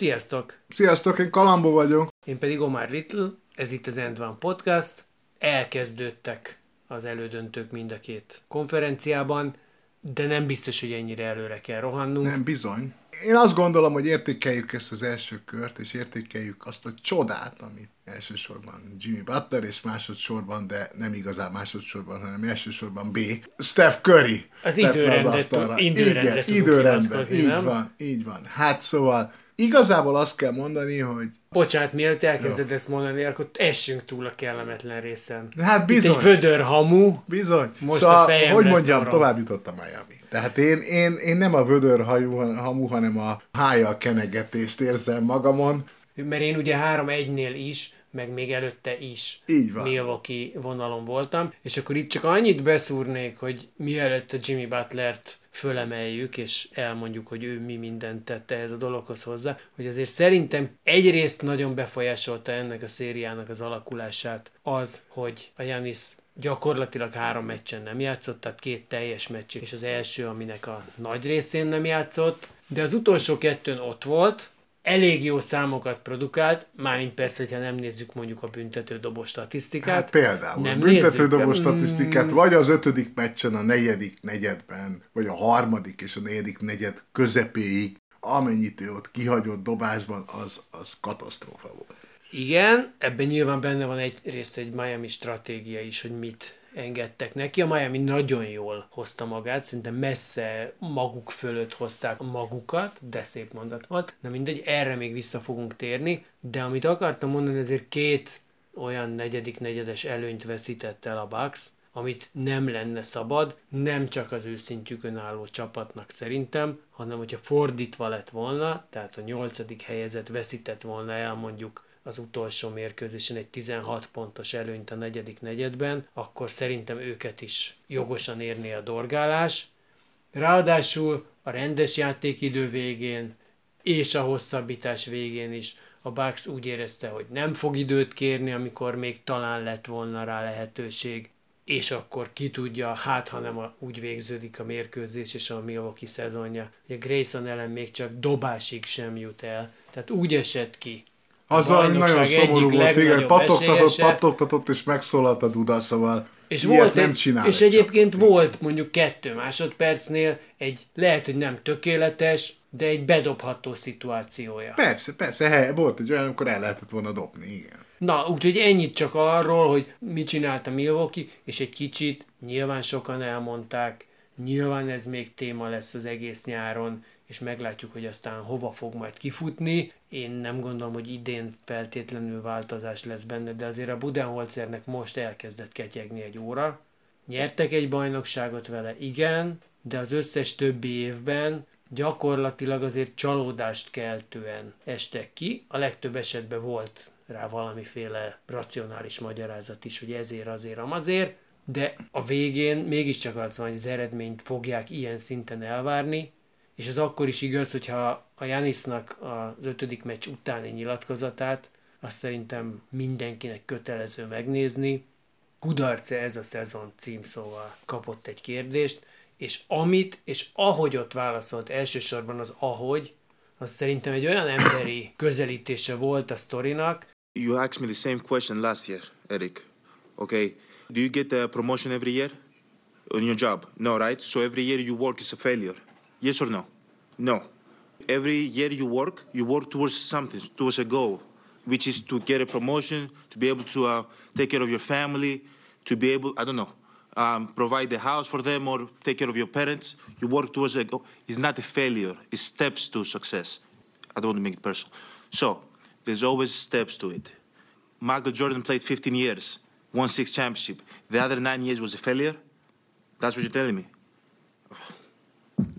Sziasztok! Sziasztok, én Kalambó vagyok. Én pedig Omar Little, ez itt az End One Podcast. Elkezdődtek az elődöntők mind a két konferenciában, de nem biztos, hogy ennyire előre kell rohannunk. Nem, bizony. Én azt gondolom, hogy értékeljük ezt az első kört, és értékeljük azt a csodát, amit elsősorban Jimmy Butler, és másodszorban, de nem igazán másodszorban, hanem elsősorban B. Steph Curry. Az időrendet asztalra. tud- időrendre Igen, hivatkozni, Így nem? van, így van. Hát szóval igazából azt kell mondani, hogy Bocsánat, mielőtt elkezded ezt mondani, akkor essünk túl a kellemetlen részen. hát bizony. Itt egy vödör hamu, Bizony. Most szóval, a fejemre hogy mondjam, szorom. tovább jutott a Miami. Tehát én, én, én nem a vödör hamu, hanem a hája kenegetést érzem magamon. mert én ugye 3-1-nél is, meg még előtte is Így van. Milwaukee vonalon voltam, és akkor itt csak annyit beszúrnék, hogy mielőtt a Jimmy Butlert fölemeljük, és elmondjuk, hogy ő mi mindent tette ehhez a dologhoz hozzá, hogy azért szerintem egyrészt nagyon befolyásolta ennek a szériának az alakulását az, hogy a Janis gyakorlatilag három meccsen nem játszott, tehát két teljes meccs, és az első, aminek a nagy részén nem játszott, de az utolsó kettőn ott volt, elég jó számokat produkált, mármint persze, hogyha nem nézzük mondjuk a büntető dobos statisztikát. Hát például nem a büntetődobos nézzük. Mm. statisztikát vagy az ötödik meccsen a negyedik negyedben, vagy a harmadik és a negyedik negyed közepéig, amennyit ő ott kihagyott dobásban, az, az katasztrófa volt. Igen, ebben nyilván benne van egy részt egy Miami stratégia is, hogy mit engedtek neki. A Miami nagyon jól hozta magát, szinte messze maguk fölött hozták magukat, de szép mondat volt. Na mindegy, erre még vissza fogunk térni, de amit akartam mondani, ezért két olyan negyedik negyedes előnyt veszített el a Bucks, amit nem lenne szabad, nem csak az ő szintjükön álló csapatnak szerintem, hanem hogyha fordítva lett volna, tehát a nyolcadik helyezett veszített volna el mondjuk az utolsó mérkőzésen egy 16 pontos előnyt a negyedik negyedben, akkor szerintem őket is jogosan érné a dorgálás. Ráadásul a rendes játékidő végén és a hosszabbítás végén is a Bucks úgy érezte, hogy nem fog időt kérni, amikor még talán lett volna rá lehetőség, és akkor ki tudja, hát ha nem a, úgy végződik a mérkőzés és a Milwaukee szezonja, hogy a Grayson ellen még csak dobásig sem jut el. Tehát úgy esett ki. Az valami nagyon szomorú volt, igen, pattogtatott, pattogtatott, és megszólalt a Duda, szóval És, ilyet volt nem csinál és egy egyébként csapat. volt mondjuk kettő másodpercnél egy lehet, hogy nem tökéletes, de egy bedobható szituációja. Persze, persze, hely, volt egy olyan, amikor el lehetett volna dobni, igen. Na, úgyhogy ennyit csak arról, hogy mit csinált a Milwaukee, és egy kicsit nyilván sokan elmondták, nyilván ez még téma lesz az egész nyáron, és meglátjuk, hogy aztán hova fog majd kifutni. Én nem gondolom, hogy idén feltétlenül változás lesz benne, de azért a Budenholzernek most elkezdett ketyegni egy óra. Nyertek egy bajnokságot vele, igen, de az összes többi évben gyakorlatilag azért csalódást keltően estek ki. A legtöbb esetben volt rá valamiféle racionális magyarázat is, hogy ezért, azért, amazért, de a végén mégiscsak az van, hogy az eredményt fogják ilyen szinten elvárni, és ez akkor is igaz, hogyha a Janisnak az ötödik meccs utáni nyilatkozatát, azt szerintem mindenkinek kötelező megnézni. Kudarce ez a szezon címszóval kapott egy kérdést, és amit, és ahogy ott válaszolt, elsősorban az ahogy, az szerintem egy olyan emberi közelítése volt a sztorinak, You asked me the same question last year, Eric. Okay. Do you get a promotion every year on your job? No, right? So every year you work is a failure. Yes or no? No. Every year you work, you work towards something, towards a goal, which is to get a promotion, to be able to uh, take care of your family, to be able, I don't know, um, provide the house for them or take care of your parents. You work towards a goal. It's not a failure, it's steps to success. I don't want to make it personal. So, there's always steps to it. Michael Jordan played 15 years, won six championship. The other nine years was a failure. That's what you're telling me.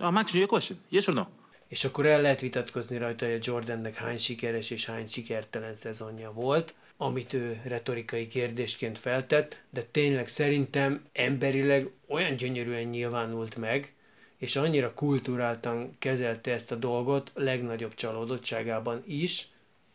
I'm asking you a question. Yes or no? és akkor el lehet vitatkozni rajta, hogy a Jordannek hány sikeres és hány sikertelen szezonja volt, amit ő retorikai kérdésként feltett, de tényleg szerintem emberileg olyan gyönyörűen nyilvánult meg, és annyira kulturáltan kezelte ezt a dolgot legnagyobb csalódottságában is,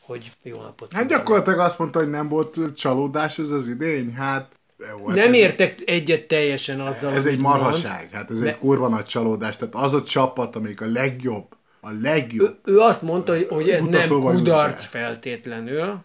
hogy jó napot Hát gyakorlatilag azt mondta, hogy nem volt csalódás ez az idény, hát... Jó, Nem ez, értek egyet teljesen azzal, Ez egy marhaság, mond. hát ez De- egy kurva nagy csalódás. Tehát az a csapat, amelyik a legjobb, a legjobb. Ő azt mondta, hogy, hogy ez nem kudarc mutatás. feltétlenül,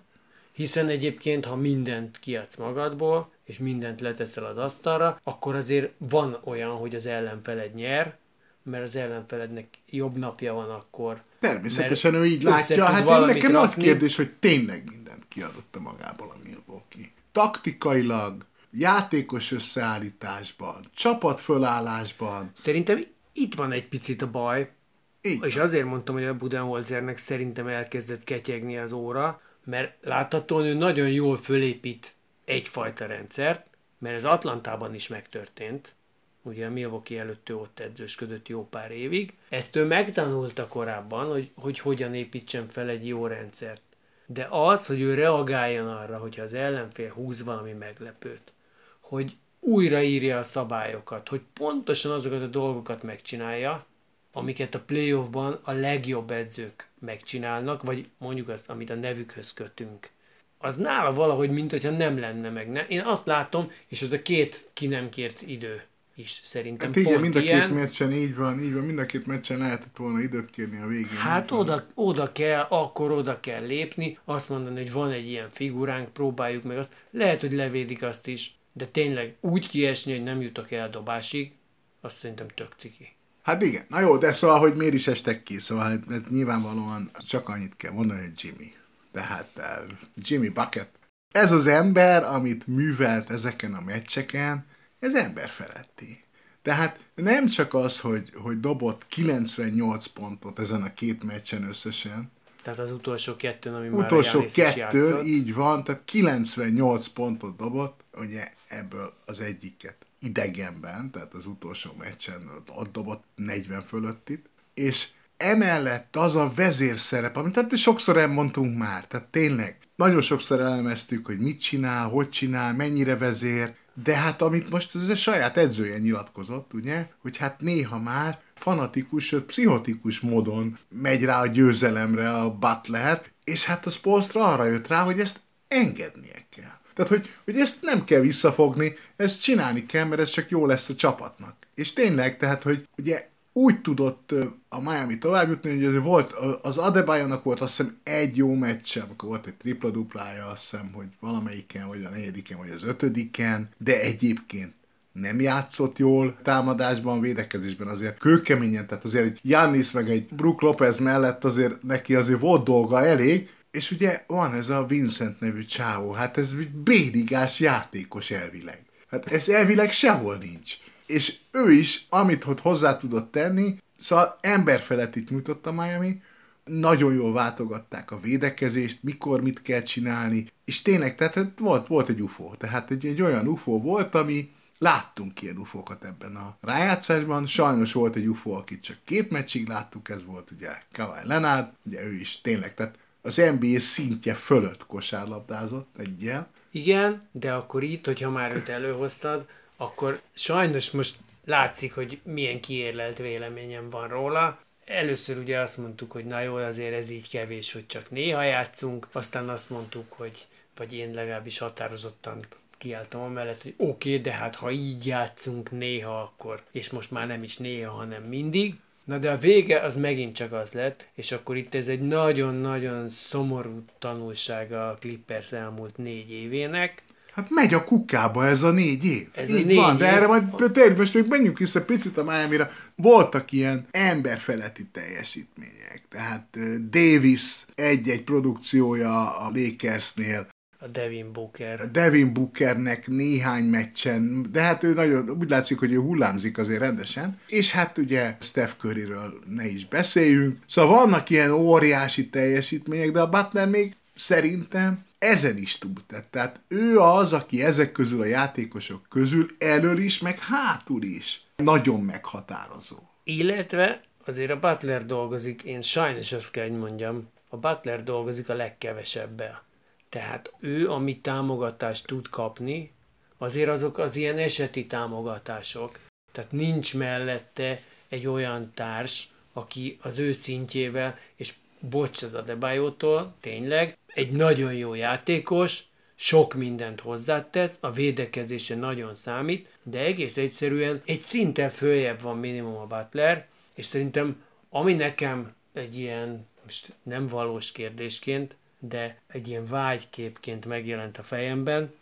hiszen egyébként, ha mindent kiadsz magadból, és mindent leteszel az asztalra, akkor azért van olyan, hogy az ellenfeled nyer, mert az ellenfelednek jobb napja van akkor. Természetesen ő így látja. Hát én nekem nagy rakni. kérdés, hogy tényleg mindent kiadott a magából a Milwaukee. Taktikailag, játékos összeállításban, csapatfölállásban. Szerintem itt van egy picit a baj, Így és azért mondtam, hogy a Budenholzernek szerintem elkezdett ketyegni az óra, mert láthatóan ő nagyon jól fölépít egyfajta rendszert, mert ez Atlantában is megtörtént, ugye a Milwaukee előtt ő ott edzősködött jó pár évig. Ezt ő megtanulta korábban, hogy, hogy hogyan építsen fel egy jó rendszert. De az, hogy ő reagáljon arra, hogyha az ellenfél húz valami meglepőt, hogy újraírja a szabályokat, hogy pontosan azokat a dolgokat megcsinálja, amiket a playoffban a legjobb edzők megcsinálnak, vagy mondjuk azt, amit a nevükhöz kötünk. Az nála valahogy, mint hogyha nem lenne meg. Ne? Én azt látom, és ez a két ki nem kért idő is szerintem Hát igen, mind a ilyen. két meccsen így van, így van, mind a két meccsen lehetett volna időt kérni a végén. Hát oda, oda kell, akkor oda kell lépni, azt mondani, hogy van egy ilyen figuránk, próbáljuk meg azt. Lehet, hogy levédik azt is, de tényleg úgy kiesni, hogy nem jutok el dobásig, azt szerintem tök ciki. Hát igen, na jó, de szóval, hogy miért is estek ki, szóval hát, hát nyilvánvalóan csak annyit kell mondani, hogy Jimmy. Tehát uh, Jimmy Bucket. Ez az ember, amit művelt ezeken a meccseken, ez ember feletti. Tehát nem csak az, hogy, hogy dobott 98 pontot ezen a két meccsen összesen, Tehát az utolsó kettőn, ami már utolsó Giannis is kettő, játszott. így van, tehát 98 pontot dobott, ugye ebből az egyiket idegenben, tehát az utolsó meccsen ott dobott 40 fölöttit, és emellett az a vezérszerep, amit tehát sokszor elmondtunk már, tehát tényleg nagyon sokszor elemeztük, hogy mit csinál, hogy csinál, mennyire vezér, de hát amit most ez a saját edzője nyilatkozott, ugye, hogy hát néha már fanatikus, sőt, pszichotikus módon megy rá a győzelemre a Butler, és hát a Spolstra arra jött rá, hogy ezt engednie kell. Tehát, hogy, hogy ezt nem kell visszafogni, ezt csinálni kell, mert ez csak jó lesz a csapatnak. És tényleg, tehát, hogy ugye úgy tudott a Miami tovább jutni, hogy azért volt, az Adebayonak volt azt hiszem egy jó meccse, akkor volt egy tripla-duplája, azt hiszem, hogy valamelyiken, vagy a negyediken, vagy az ötödiken, de egyébként nem játszott jól támadásban, védekezésben azért kőkeményen, tehát azért egy Giannis meg egy Brook Lopez mellett azért neki azért volt dolga elég, és ugye van ez a Vincent nevű csávó, hát ez egy bédigás játékos elvileg. Hát ez elvileg sehol nincs. És ő is, amit ott hozzá tudott tenni, szóval emberfelettit nyújtott a Miami, nagyon jól váltogatták a védekezést, mikor mit kell csinálni, és tényleg, tehát hát volt, volt egy UFO, tehát egy, egy olyan UFO volt, ami láttunk ilyen ufókat ebben a rájátszásban, sajnos volt egy UFO, akit csak két meccsig láttuk, ez volt ugye Kawhi Leonard, ugye ő is tényleg, tehát az NBA szintje fölött kosárlabdázott egyel, Igen, de akkor itt, hogyha már őt előhoztad, akkor sajnos most látszik, hogy milyen kiérlelt véleményem van róla. Először ugye azt mondtuk, hogy na jó, azért ez így kevés, hogy csak néha játszunk, aztán azt mondtuk, hogy, vagy én legalábbis határozottan kiálltam amellett, hogy oké, okay, de hát ha így játszunk néha, akkor, és most már nem is néha, hanem mindig, Na de a vége az megint csak az lett, és akkor itt ez egy nagyon-nagyon szomorú tanulsága a Clippers elmúlt négy évének. Hát megy a kukába ez a négy év. Ez a Így négy van, de év. erre majd tényleg most még menjünk vissza picit a miami Voltak ilyen emberfeletti teljesítmények. Tehát uh, Davis egy-egy produkciója a Lakersnél, A Devin Booker. Devin Bookernek néhány meccsen, de hát ő nagyon, úgy látszik, hogy ő hullámzik azért rendesen, és hát ugye Steph Curryről ne is beszéljünk. Szóval vannak ilyen óriási teljesítmények, de a Butler még szerintem ezen is tett. Tehát ő az, aki ezek közül a játékosok közül elől is, meg hátul is nagyon meghatározó. Illetve azért a Butler dolgozik, én sajnos azt kell, hogy mondjam, a Butler dolgozik a legkevesebbel. Tehát ő, amit támogatást tud kapni, azért azok az ilyen eseti támogatások. Tehát nincs mellette egy olyan társ, aki az ő szintjével, és bocs az Adebayótól, tényleg, egy nagyon jó játékos, sok mindent hozzátesz, a védekezése nagyon számít, de egész egyszerűen egy szinten följebb van minimum a Butler, és szerintem ami nekem egy ilyen, most nem valós kérdésként, de egy ilyen vágyképként megjelent a fejemben,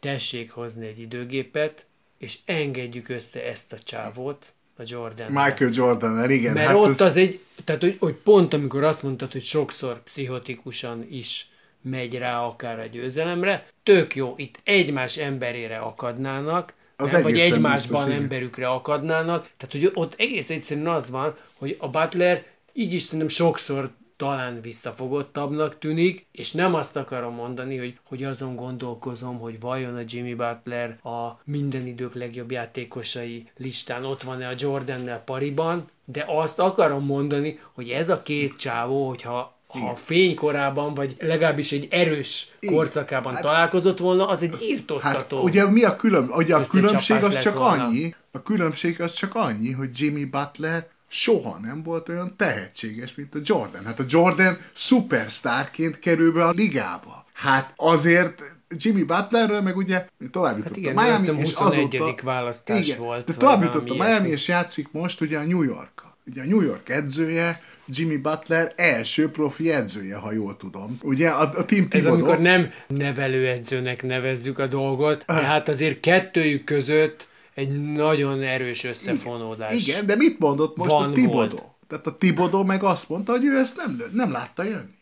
tessék hozni egy időgépet, és engedjük össze ezt a csávót, a Jordan. Michael jordan igen. Mert hát ott az... az egy, tehát hogy, hogy pont amikor azt mondtad, hogy sokszor pszichotikusan is megy rá akár a győzelemre, tök jó, itt egymás emberére akadnának, az nem, vagy egymásban biztos, emberükre akadnának, tehát hogy ott egész egyszerűen az van, hogy a Butler így is szerintem sokszor talán visszafogottabbnak tűnik, és nem azt akarom mondani, hogy, hogy azon gondolkozom, hogy vajon a Jimmy Butler a minden idők legjobb játékosai listán ott van-e a Jordannel pariban, de azt akarom mondani, hogy ez a két csávó, hogyha ha a fénykorában, vagy legalábbis egy erős Igen. korszakában hát, találkozott volna, az egy írtóztató. Hát, ugye mi a, külön, ugye a különbség az csak volna. annyi, a különbség az csak annyi, hogy Jimmy Butler soha nem volt olyan tehetséges, mint a Jordan. Hát a Jordan szupersztárként kerül be a ligába. Hát azért Jimmy Butlerről, meg ugye tovább jutott hát igen, a Miami, és azóta... választás igen, volt. De tovább jutott a Miami, és játszik most ugye a New york Ugye a New York edzője, Jimmy Butler első profi edzője, ha jól tudom. Ugye a, a Team Ez amikor nem nevelőedzőnek nevezzük a dolgot, de hát azért kettőjük között egy nagyon erős összefonódás. Igen, igen de mit mondott most Van a Tibodó? Tehát a Tibodó meg azt mondta, hogy ő ezt nem, nem látta jönni.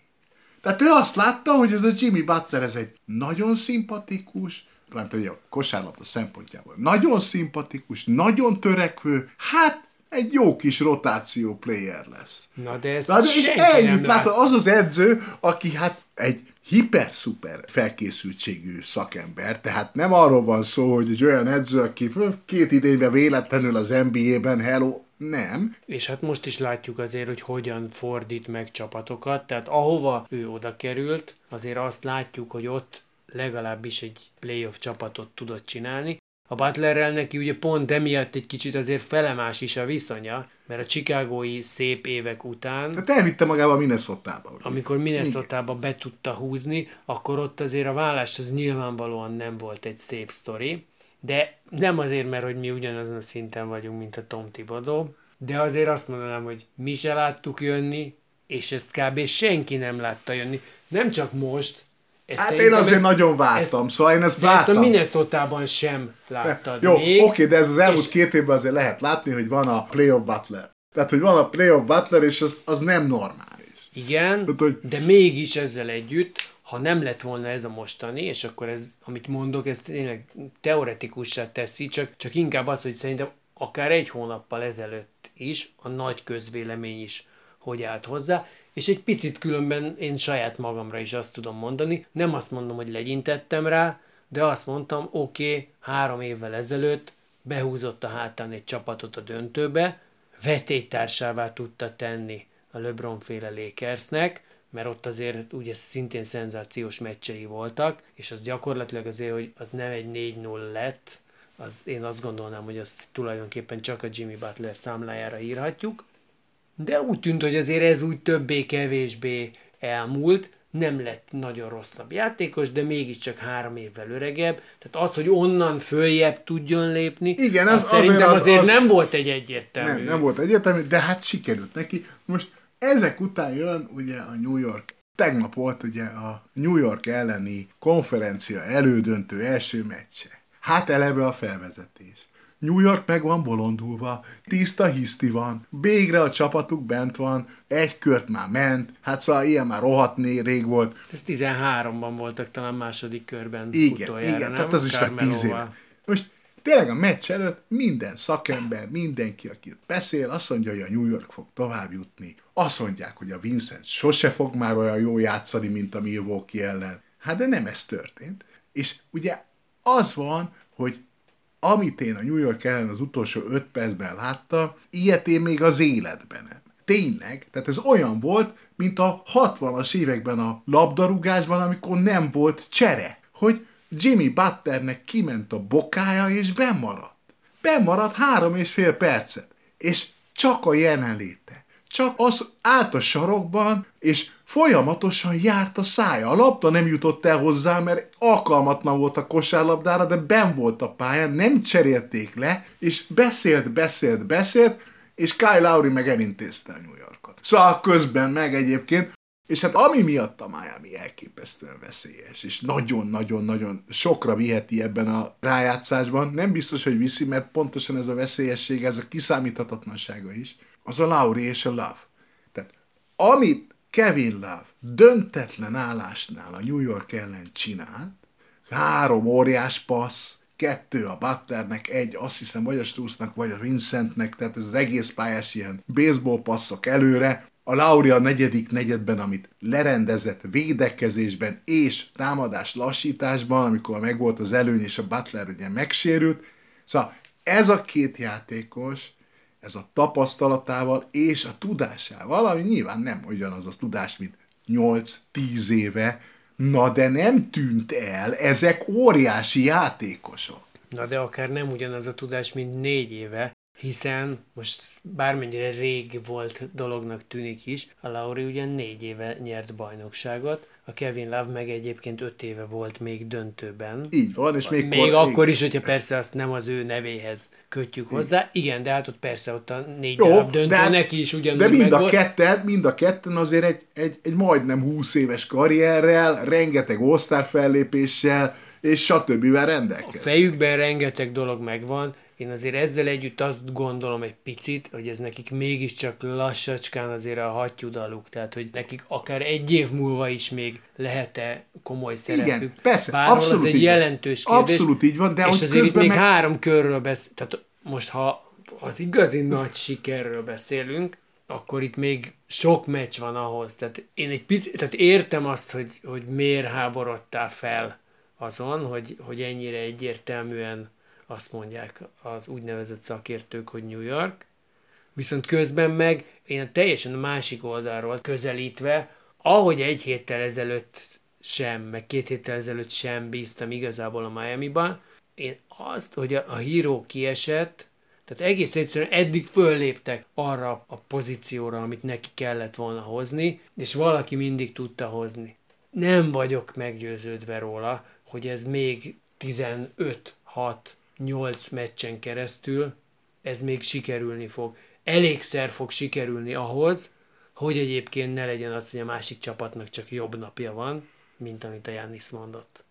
Tehát ő azt látta, hogy ez a Jimmy Butler, ez egy nagyon szimpatikus, mert ugye a kosárlabda szempontjából nagyon szimpatikus, nagyon törekvő, hát egy jó kis rotáció player lesz. Na de ez Na, de és ennyit látod, az az edző, aki hát egy hiper-szuper felkészültségű szakember, tehát nem arról van szó, hogy egy olyan edző, aki két idényben véletlenül az NBA-ben, hello, nem. És hát most is látjuk azért, hogy hogyan fordít meg csapatokat, tehát ahova ő oda került, azért azt látjuk, hogy ott legalábbis egy playoff csapatot tudott csinálni, a Butlerrel neki ugye pont emiatt egy kicsit azért felemás is a viszonya, mert a chicagói szép évek után... Tehát elvitte magába a Minnesota-ba. Ugye? Amikor Minnesota-ba be tudta húzni, akkor ott azért a vállás az nyilvánvalóan nem volt egy szép sztori, de nem azért, mert hogy mi ugyanazon a szinten vagyunk, mint a Tom Thibodeau, de azért azt mondanám, hogy mi se láttuk jönni, és ezt kb. senki nem látta jönni. Nem csak most, ez hát én azért ez, nagyon vártam, ez, szóval én ezt vártam. Ezt a minnesota sem láttad Jó, még. oké, de ez az elmúlt és... két évben azért lehet látni, hogy van a playoff Butler. Tehát, hogy van a playoff Butler, és az, az nem normális. Igen, Tehát, hogy... de mégis ezzel együtt, ha nem lett volna ez a mostani, és akkor ez, amit mondok, ez tényleg teoretikussá teszi, csak, csak inkább az, hogy szerintem akár egy hónappal ezelőtt is a nagy közvélemény is hogy állt hozzá, és egy picit különben én saját magamra is azt tudom mondani, nem azt mondom, hogy legyintettem rá, de azt mondtam, oké, okay, három évvel ezelőtt behúzott a hátán egy csapatot a döntőbe, vetélytársává tudta tenni a LeBron féle Lakersnek, mert ott azért ugye szintén szenzációs meccsei voltak, és az gyakorlatilag azért, hogy az nem egy 4-0 lett, az én azt gondolnám, hogy azt tulajdonképpen csak a Jimmy Butler számlájára írhatjuk, de úgy tűnt, hogy azért ez úgy többé-kevésbé elmúlt, nem lett nagyon rosszabb játékos, de mégiscsak három évvel öregebb. Tehát az, hogy onnan följebb tudjon lépni, Igen, az, az szerintem az, azért az, nem volt egy egyértelmű. Nem, nem volt egyértelmű, de hát sikerült neki. Most ezek után jön ugye a New York. Tegnap volt ugye a New York elleni konferencia elődöntő első meccse. Hát eleve a felvezetés. New York meg van bolondulva, tiszta hiszti van, végre a csapatuk bent van, egy kört már ment, hát szóval ilyen már rohatné rég volt. Ez 13-ban voltak talán második körben Igen, utoljára, igen, nem? tehát az is már 10 éve. Most tényleg a meccs előtt minden szakember, mindenki, aki ott beszél, azt mondja, hogy a New York fog tovább jutni. Azt mondják, hogy a Vincent sose fog már olyan jó játszani, mint a Milwaukee ellen. Hát de nem ez történt. És ugye az van, hogy amit én a New York ellen az utolsó öt percben láttam, ilyet én még az életben nem. Tényleg, tehát ez olyan volt, mint a 60-as években a labdarúgásban, amikor nem volt csere, hogy Jimmy Butlernek kiment a bokája és bemaradt. Bemaradt három és fél percet, és csak a jelenléte. Csak az állt a sarokban, és folyamatosan járt a szája. A labda nem jutott el hozzá, mert alkalmatlan volt a kosárlabdára, de ben volt a pályán, nem cserélték le, és beszélt, beszélt, beszélt, és Kyle Lowry meg elintézte a New Yorkot. Szóval közben meg egyébként, és hát ami miatt a Miami elképesztően veszélyes, és nagyon-nagyon-nagyon sokra viheti ebben a rájátszásban, nem biztos, hogy viszi, mert pontosan ez a veszélyesség, ez a kiszámíthatatlansága is, az a Lauri és a Love. Tehát amit Kevin Love döntetlen állásnál a New York ellen csinált, három óriás passz, kettő a Butlernek, egy azt hiszem vagy a Strussnak, vagy a Vincentnek, tehát ez az egész pályás ilyen baseball passzok előre, a Lauri a negyedik negyedben, amit lerendezett védekezésben és támadás lassításban, amikor megvolt az előny és a Butler ugye megsérült. Szóval ez a két játékos ez a tapasztalatával és a tudásával, ami nyilván nem ugyanaz a tudás, mint 8-10 éve, na de nem tűnt el, ezek óriási játékosok. Na de akár nem ugyanaz a tudás, mint négy éve, hiszen most bármennyire rég volt dolognak tűnik is, a Lauri ugye négy éve nyert bajnokságot, a Kevin Love meg egyébként öt éve volt még döntőben. Így van, és még, még kor, akkor igen. is, hogyha persze azt nem az ő nevéhez kötjük hozzá. Igen, de hát ott persze ott a négy Jó, darab döntő de, neki is ugyanúgy De mind a, ketten, mind a ketten azért egy, egy, egy majdnem 20 éves karrierrel, rengeteg osztár fellépéssel, és stb. rendelkezik. A fejükben rengeteg dolog megvan, én azért ezzel együtt azt gondolom egy picit, hogy ez nekik mégiscsak lassacskán azért a hattyúdaluk, tehát hogy nekik akár egy év múlva is még lehet-e komoly szerepük. Igen, persze, Bárhol abszolút az egy jelentős van. kérdés. Abszolút így van, de és azért itt még meg... három körről beszél, tehát most ha az igazi nagy sikerről beszélünk, akkor itt még sok meccs van ahhoz. Tehát én egy picit, tehát értem azt, hogy, hogy miért háborodtál fel azon, hogy, hogy ennyire egyértelműen azt mondják az úgynevezett szakértők, hogy New York, viszont közben meg én teljesen a másik oldalról közelítve, ahogy egy héttel ezelőtt sem, meg két héttel ezelőtt sem bíztam igazából a Miami-ban, én azt, hogy a, a híró kiesett, tehát egész egyszerűen eddig fölléptek arra a pozícióra, amit neki kellett volna hozni, és valaki mindig tudta hozni. Nem vagyok meggyőződve róla, hogy ez még 15-6 8 meccsen keresztül ez még sikerülni fog. Elégszer fog sikerülni ahhoz, hogy egyébként ne legyen az, hogy a másik csapatnak csak jobb napja van, mint amit a Jannis mondott.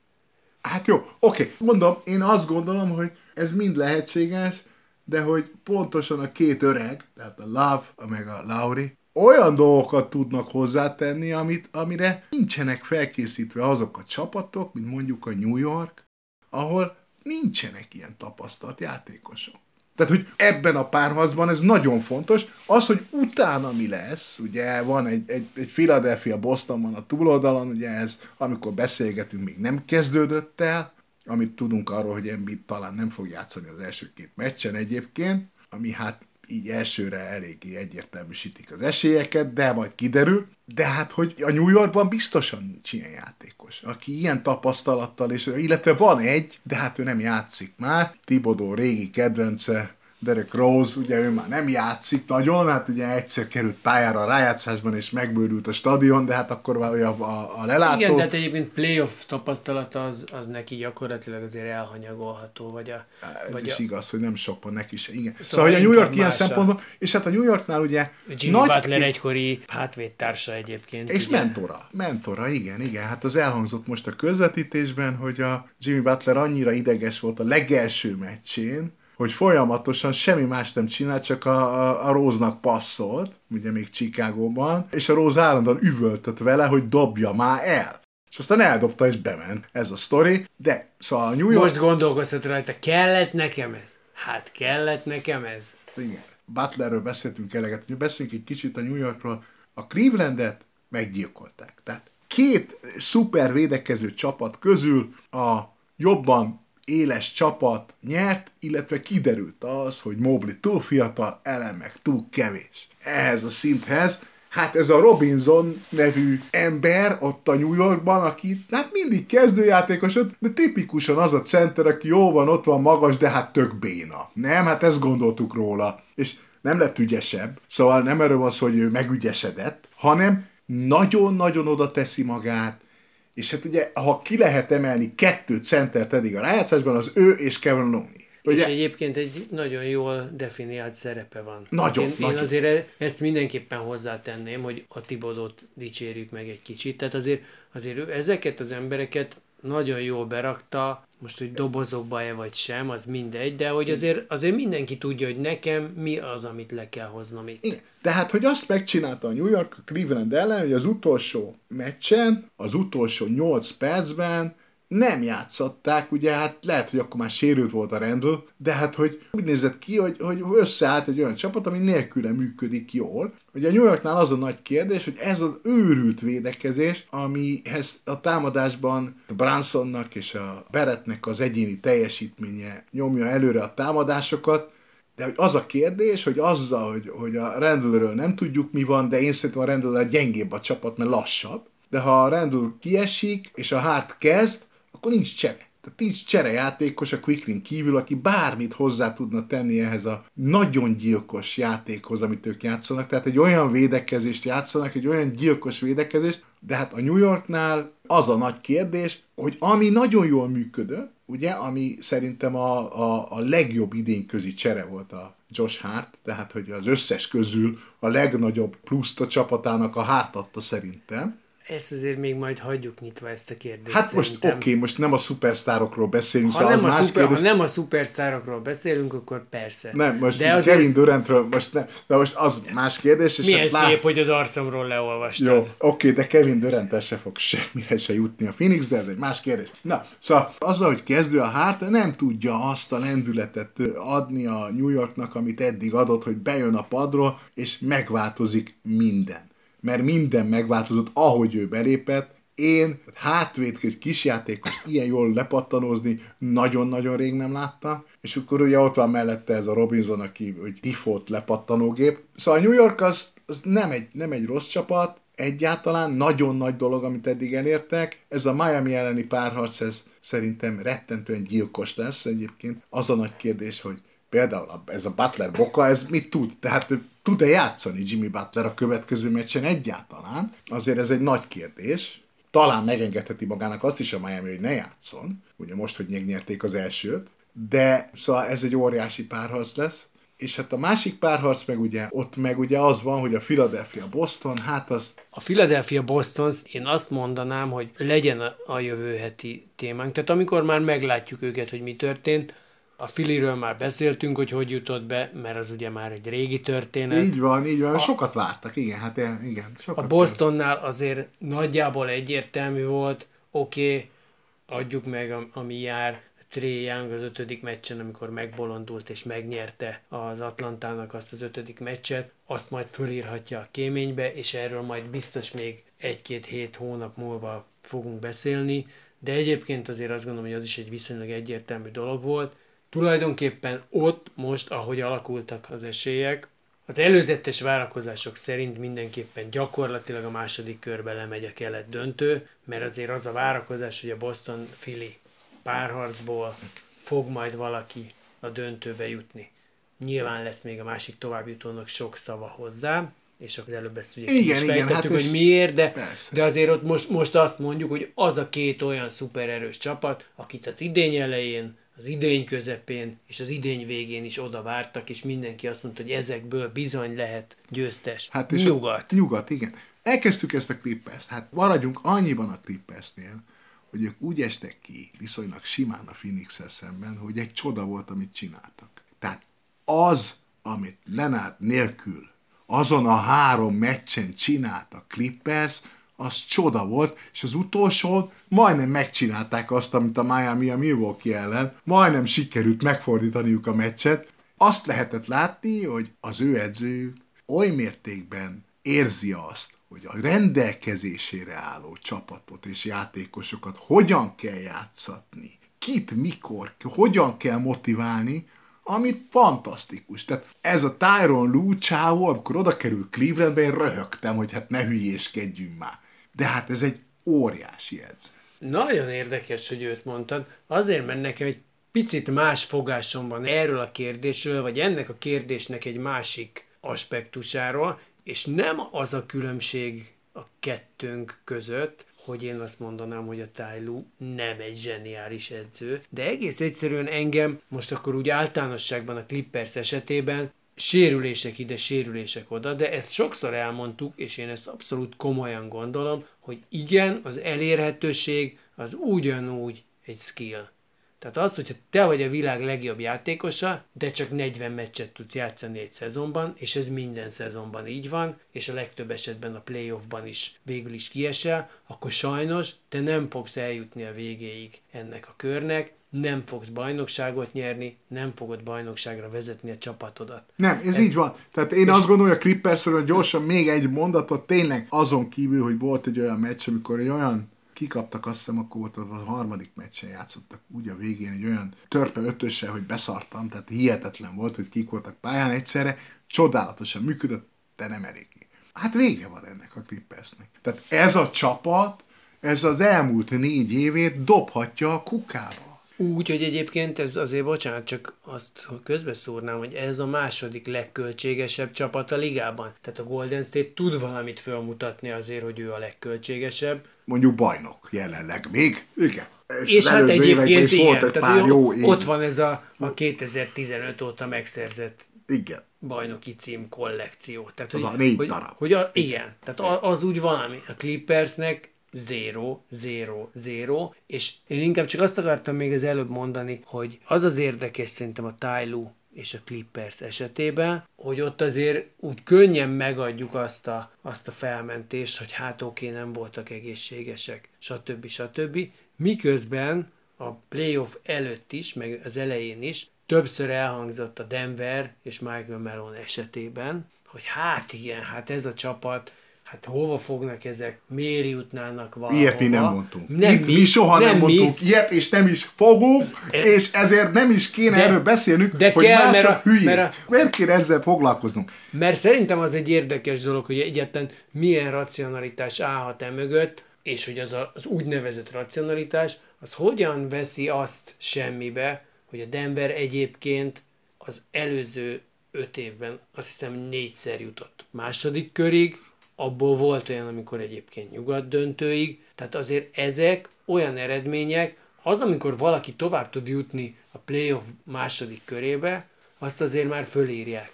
Hát jó, oké, mondom, én azt gondolom, hogy ez mind lehetséges, de hogy pontosan a két öreg, tehát a Love, meg a Lauri, olyan dolgokat tudnak hozzátenni, amit, amire nincsenek felkészítve azok a csapatok, mint mondjuk a New York, ahol nincsenek ilyen tapasztalt játékosok. Tehát, hogy ebben a párhazban ez nagyon fontos. Az, hogy utána mi lesz, ugye van egy, egy, egy Philadelphia Boston van a túloldalon, ugye ez, amikor beszélgetünk, még nem kezdődött el, amit tudunk arról, hogy Embiid talán nem fog játszani az első két meccsen egyébként, ami hát így elsőre eléggé egyértelműsítik az esélyeket, de majd kiderül. De hát, hogy a New Yorkban biztosan nincs ilyen játékos, aki ilyen tapasztalattal, és, illetve van egy, de hát ő nem játszik már. Tibodó régi kedvence, Derek Rose, ugye ő már nem játszik nagyon, hát ugye egyszer került pályára a rájátszásban, és megbőrült a stadion, de hát akkor a, a, a lelátó... Igen, tehát egyébként playoff tapasztalata az, az neki gyakorlatilag azért elhanyagolható, vagy a... Ez vagy is a... igaz, hogy nem sok van neki se, igen. Szóval, szóval hogy a New York ilyen szempontból, és hát a New Yorknál ugye... Jimmy nagy... Butler egykori hátvédtársa egyébként. És ugye? mentora, mentora, igen, igen. Hát az elhangzott most a közvetítésben, hogy a Jimmy Butler annyira ideges volt a legelső meccsén, hogy folyamatosan semmi más nem csinált, csak a, a, a Róznak passzolt, ugye még Chicagóban, és a Róz állandóan üvöltött vele, hogy dobja már el. És aztán eldobta és bement. Ez a sztori. De szóval a New York... Most gondolkozhat rajta, kellett nekem ez? Hát kellett nekem ez. Igen. Butlerről beszéltünk eleget, hogy beszéljünk egy kicsit a New Yorkról. A Clevelandet meggyilkolták. Tehát két szuper védekező csapat közül a jobban éles csapat nyert, illetve kiderült az, hogy Mobley túl fiatal, Ellen meg túl kevés. Ehhez a szinthez Hát ez a Robinson nevű ember ott a New Yorkban, aki hát mindig kezdőjátékos, de tipikusan az a center, aki jó van, ott van magas, de hát tök béna. Nem, hát ezt gondoltuk róla. És nem lett ügyesebb, szóval nem erről van szó, hogy ő megügyesedett, hanem nagyon-nagyon oda teszi magát, és hát ugye, ha ki lehet emelni kettő centert eddig a rájátszásban, az ő és Kevin Looney. Ugye? És egyébként egy nagyon jól definiált szerepe van. Nagyon, én, nagyon. én azért e- ezt mindenképpen hozzátenném, hogy a Tibodot dicsérjük meg egy kicsit. Tehát azért, azért ő ezeket az embereket nagyon jól berakta, most, hogy dobozokba-e vagy sem, az mindegy, de hogy azért, azért mindenki tudja, hogy nekem mi az, amit le kell hoznom itt. De hát, hogy azt megcsinálta a New York a Cleveland ellen, hogy az utolsó meccsen, az utolsó 8 percben nem játszották, ugye hát lehet, hogy akkor már sérült volt a Randall, de hát hogy úgy nézett ki, hogy, hogy összeállt egy olyan csapat, ami nélküle működik jól. Ugye a New Yorknál az a nagy kérdés, hogy ez az őrült védekezés, amihez a támadásban a Bransonnak és a Beretnek az egyéni teljesítménye nyomja előre a támadásokat, de hogy az a kérdés, hogy azzal, hogy, hogy a Randallről nem tudjuk mi van, de én szerintem a Randall gyengébb a csapat, mert lassabb, de ha a Randall kiesik, és a Hart kezd, akkor nincs csere. Tehát nincs cserejátékos a Quicklin kívül, aki bármit hozzá tudna tenni ehhez a nagyon gyilkos játékhoz, amit ők játszanak. Tehát egy olyan védekezést játszanak, egy olyan gyilkos védekezést, de hát a New Yorknál az a nagy kérdés, hogy ami nagyon jól működött, ugye, ami szerintem a, a, a legjobb idényközi csere volt a Josh Hart, tehát hogy az összes közül a legnagyobb pluszt a csapatának a Hart adta szerintem, ezt azért még majd hagyjuk nyitva ezt a kérdést. Hát most oké, okay, most nem a szupersztárokról beszélünk, ha, szóval nem a más szuper, kérdés. ha nem a szupersztárokról beszélünk, akkor persze. Nem, most de azért... Kevin Durantről, most ne, de most az más kérdés. És Milyen hát szép, lát... hogy az arcomról leolvastad. Jó, oké, okay, de Kevin Durant se fog semmire se jutni a Phoenix, de ez egy más kérdés. Na, szóval azzal, hogy kezdő a Hart, nem tudja azt a lendületet adni a New Yorknak, amit eddig adott, hogy bejön a padról, és megváltozik minden mert minden megváltozott, ahogy ő belépett. Én hátvédként kisjátékos ilyen jól lepattanózni nagyon-nagyon rég nem láttam, és akkor ugye ott van mellette ez a Robinson, aki hogy default lepattanógép. Szóval a New York az, az nem, egy, nem egy rossz csapat, egyáltalán nagyon nagy dolog, amit eddig elértek. Ez a Miami elleni párharc, ez szerintem rettentően gyilkos lesz egyébként. Az a nagy kérdés, hogy például ez a Butler boka, ez mit tud? Tehát tud-e játszani Jimmy Butler a következő meccsen egyáltalán? Azért ez egy nagy kérdés. Talán megengedheti magának azt is a Miami, hogy ne játszon, ugye most, hogy nyerték az elsőt, de szóval ez egy óriási párharc lesz. És hát a másik párharc meg ugye, ott meg ugye az van, hogy a Philadelphia Boston, hát az... A Philadelphia Boston, én azt mondanám, hogy legyen a jövő heti témánk. Tehát amikor már meglátjuk őket, hogy mi történt, a Filiről már beszéltünk, hogy hogy jutott be, mert az ugye már egy régi történet. Így van, így van. A, sokat vártak, igen, hát igen. Sokat a Bostonnál azért nagyjából egyértelmű volt, oké, okay, adjuk meg, ami jár, Trey Young az ötödik meccsen, amikor megbolondult és megnyerte az Atlantának azt az ötödik meccset, azt majd fölírhatja a kéménybe, és erről majd biztos még egy-két hét hónap múlva fogunk beszélni, de egyébként azért azt gondolom, hogy az is egy viszonylag egyértelmű dolog volt, Tulajdonképpen ott most, ahogy alakultak az esélyek, az előzetes várakozások szerint mindenképpen gyakorlatilag a második körbe lemegy a kelet döntő, mert azért az a várakozás, hogy a Boston Philly párharcból fog majd valaki a döntőbe jutni. Nyilván lesz még a másik továbbjutónak sok szava hozzá, és az előbb ezt ugye igen, is igen, hát hogy miért, de, de azért ott most, most azt mondjuk, hogy az a két olyan szupererős csapat, akit az idény elején az idény közepén és az idény végén is oda vártak, és mindenki azt mondta, hogy ezekből bizony lehet győztes. Hát és nyugat. A, nyugat, igen. Elkezdtük ezt a clippers Hát maradjunk annyiban a Clippersnél, hogy ők úgy estek ki viszonylag simán a phoenix szemben, hogy egy csoda volt, amit csináltak. Tehát az, amit Lenár nélkül azon a három meccsen csinált a Clippers, az csoda volt, és az utolsó majdnem megcsinálták azt, amit a Miami a Milwaukee ellen, majdnem sikerült megfordítaniuk a meccset. Azt lehetett látni, hogy az ő edzőjük oly mértékben érzi azt, hogy a rendelkezésére álló csapatot és játékosokat hogyan kell játszatni, kit, mikor, hogyan kell motiválni, ami fantasztikus. Tehát ez a Tyron Lue csávó, amikor oda kerül Clevelandbe, én röhögtem, hogy hát ne hülyéskedjünk már. De hát ez egy óriási edz. Nagyon érdekes, hogy őt mondtad. Azért, mert nekem egy picit más fogásom van erről a kérdésről, vagy ennek a kérdésnek egy másik aspektusáról, és nem az a különbség a kettőnk között, hogy én azt mondanám, hogy a Tájlú nem egy zseniális edző, de egész egyszerűen engem most akkor úgy általánosságban a Clippers esetében sérülések ide, sérülések oda, de ezt sokszor elmondtuk, és én ezt abszolút komolyan gondolom, hogy igen, az elérhetőség az ugyanúgy egy skill. Tehát az, hogyha te vagy a világ legjobb játékosa, de csak 40 meccset tudsz játszani egy szezonban, és ez minden szezonban így van, és a legtöbb esetben a playoffban is végül is kiesel, akkor sajnos te nem fogsz eljutni a végéig ennek a körnek, nem fogsz bajnokságot nyerni, nem fogod bajnokságra vezetni a csapatodat. Nem, ez, ez így van. Tehát én azt gondolom, hogy a Clippersről gyorsan még egy mondatot, tényleg azon kívül, hogy volt egy olyan meccs, amikor egy olyan kikaptak, azt hiszem, akkor volt a harmadik meccsen játszottak úgy a végén egy olyan törpe ötössel, hogy beszartam, tehát hihetetlen volt, hogy kik voltak pályán egyszerre, csodálatosan működött, de nem elég. Hát vége van ennek a Clippersnek. Tehát ez a csapat, ez az elmúlt négy évét dobhatja a kukába. Úgy, hogy egyébként ez azért, bocsánat, csak azt közbeszúrnám, hogy ez a második legköltségesebb csapat a ligában. Tehát a Golden State tud valamit felmutatni azért, hogy ő a legköltségesebb. Mondjuk bajnok jelenleg még. Igen. És, és hát egyébként igen, volt egy tehát pár jó ott van ez a, a 2015 óta megszerzett igen. bajnoki cím kollekció. Tehát, az hogy, a négy hogy, darab. Hogy a, igen, tehát az úgy valami. A Clippersnek 0, 0, 0, és én inkább csak azt akartam még az előbb mondani, hogy az az érdekes szerintem a Tyloo és a Clippers esetében, hogy ott azért úgy könnyen megadjuk azt a, azt a felmentést, hogy hát oké, nem voltak egészségesek, stb. stb. Miközben a playoff előtt is, meg az elején is többször elhangzott a Denver és Michael Malone esetében, hogy hát igen, hát ez a csapat hát hova fognak ezek, miért jutnának valahova. Ilyet mi nem mondtunk. Nem Itt mi, mi soha nem, nem mondtunk mi. ilyet, és nem is fogunk, e, és ezért nem is kéne de, erről beszélnünk, de hogy kell, mások mert a, hülyék. Mert a, Miért kéne ezzel foglalkoznunk? Mert szerintem az egy érdekes dolog, hogy egyetlen milyen racionalitás állhat e mögött, és hogy az a, az úgynevezett racionalitás, az hogyan veszi azt semmibe, hogy a Denver egyébként az előző öt évben azt hiszem négyszer jutott második körig, abból volt olyan, amikor egyébként nyugat döntőig, tehát azért ezek olyan eredmények, az, amikor valaki tovább tud jutni a playoff második körébe, azt azért már fölírják.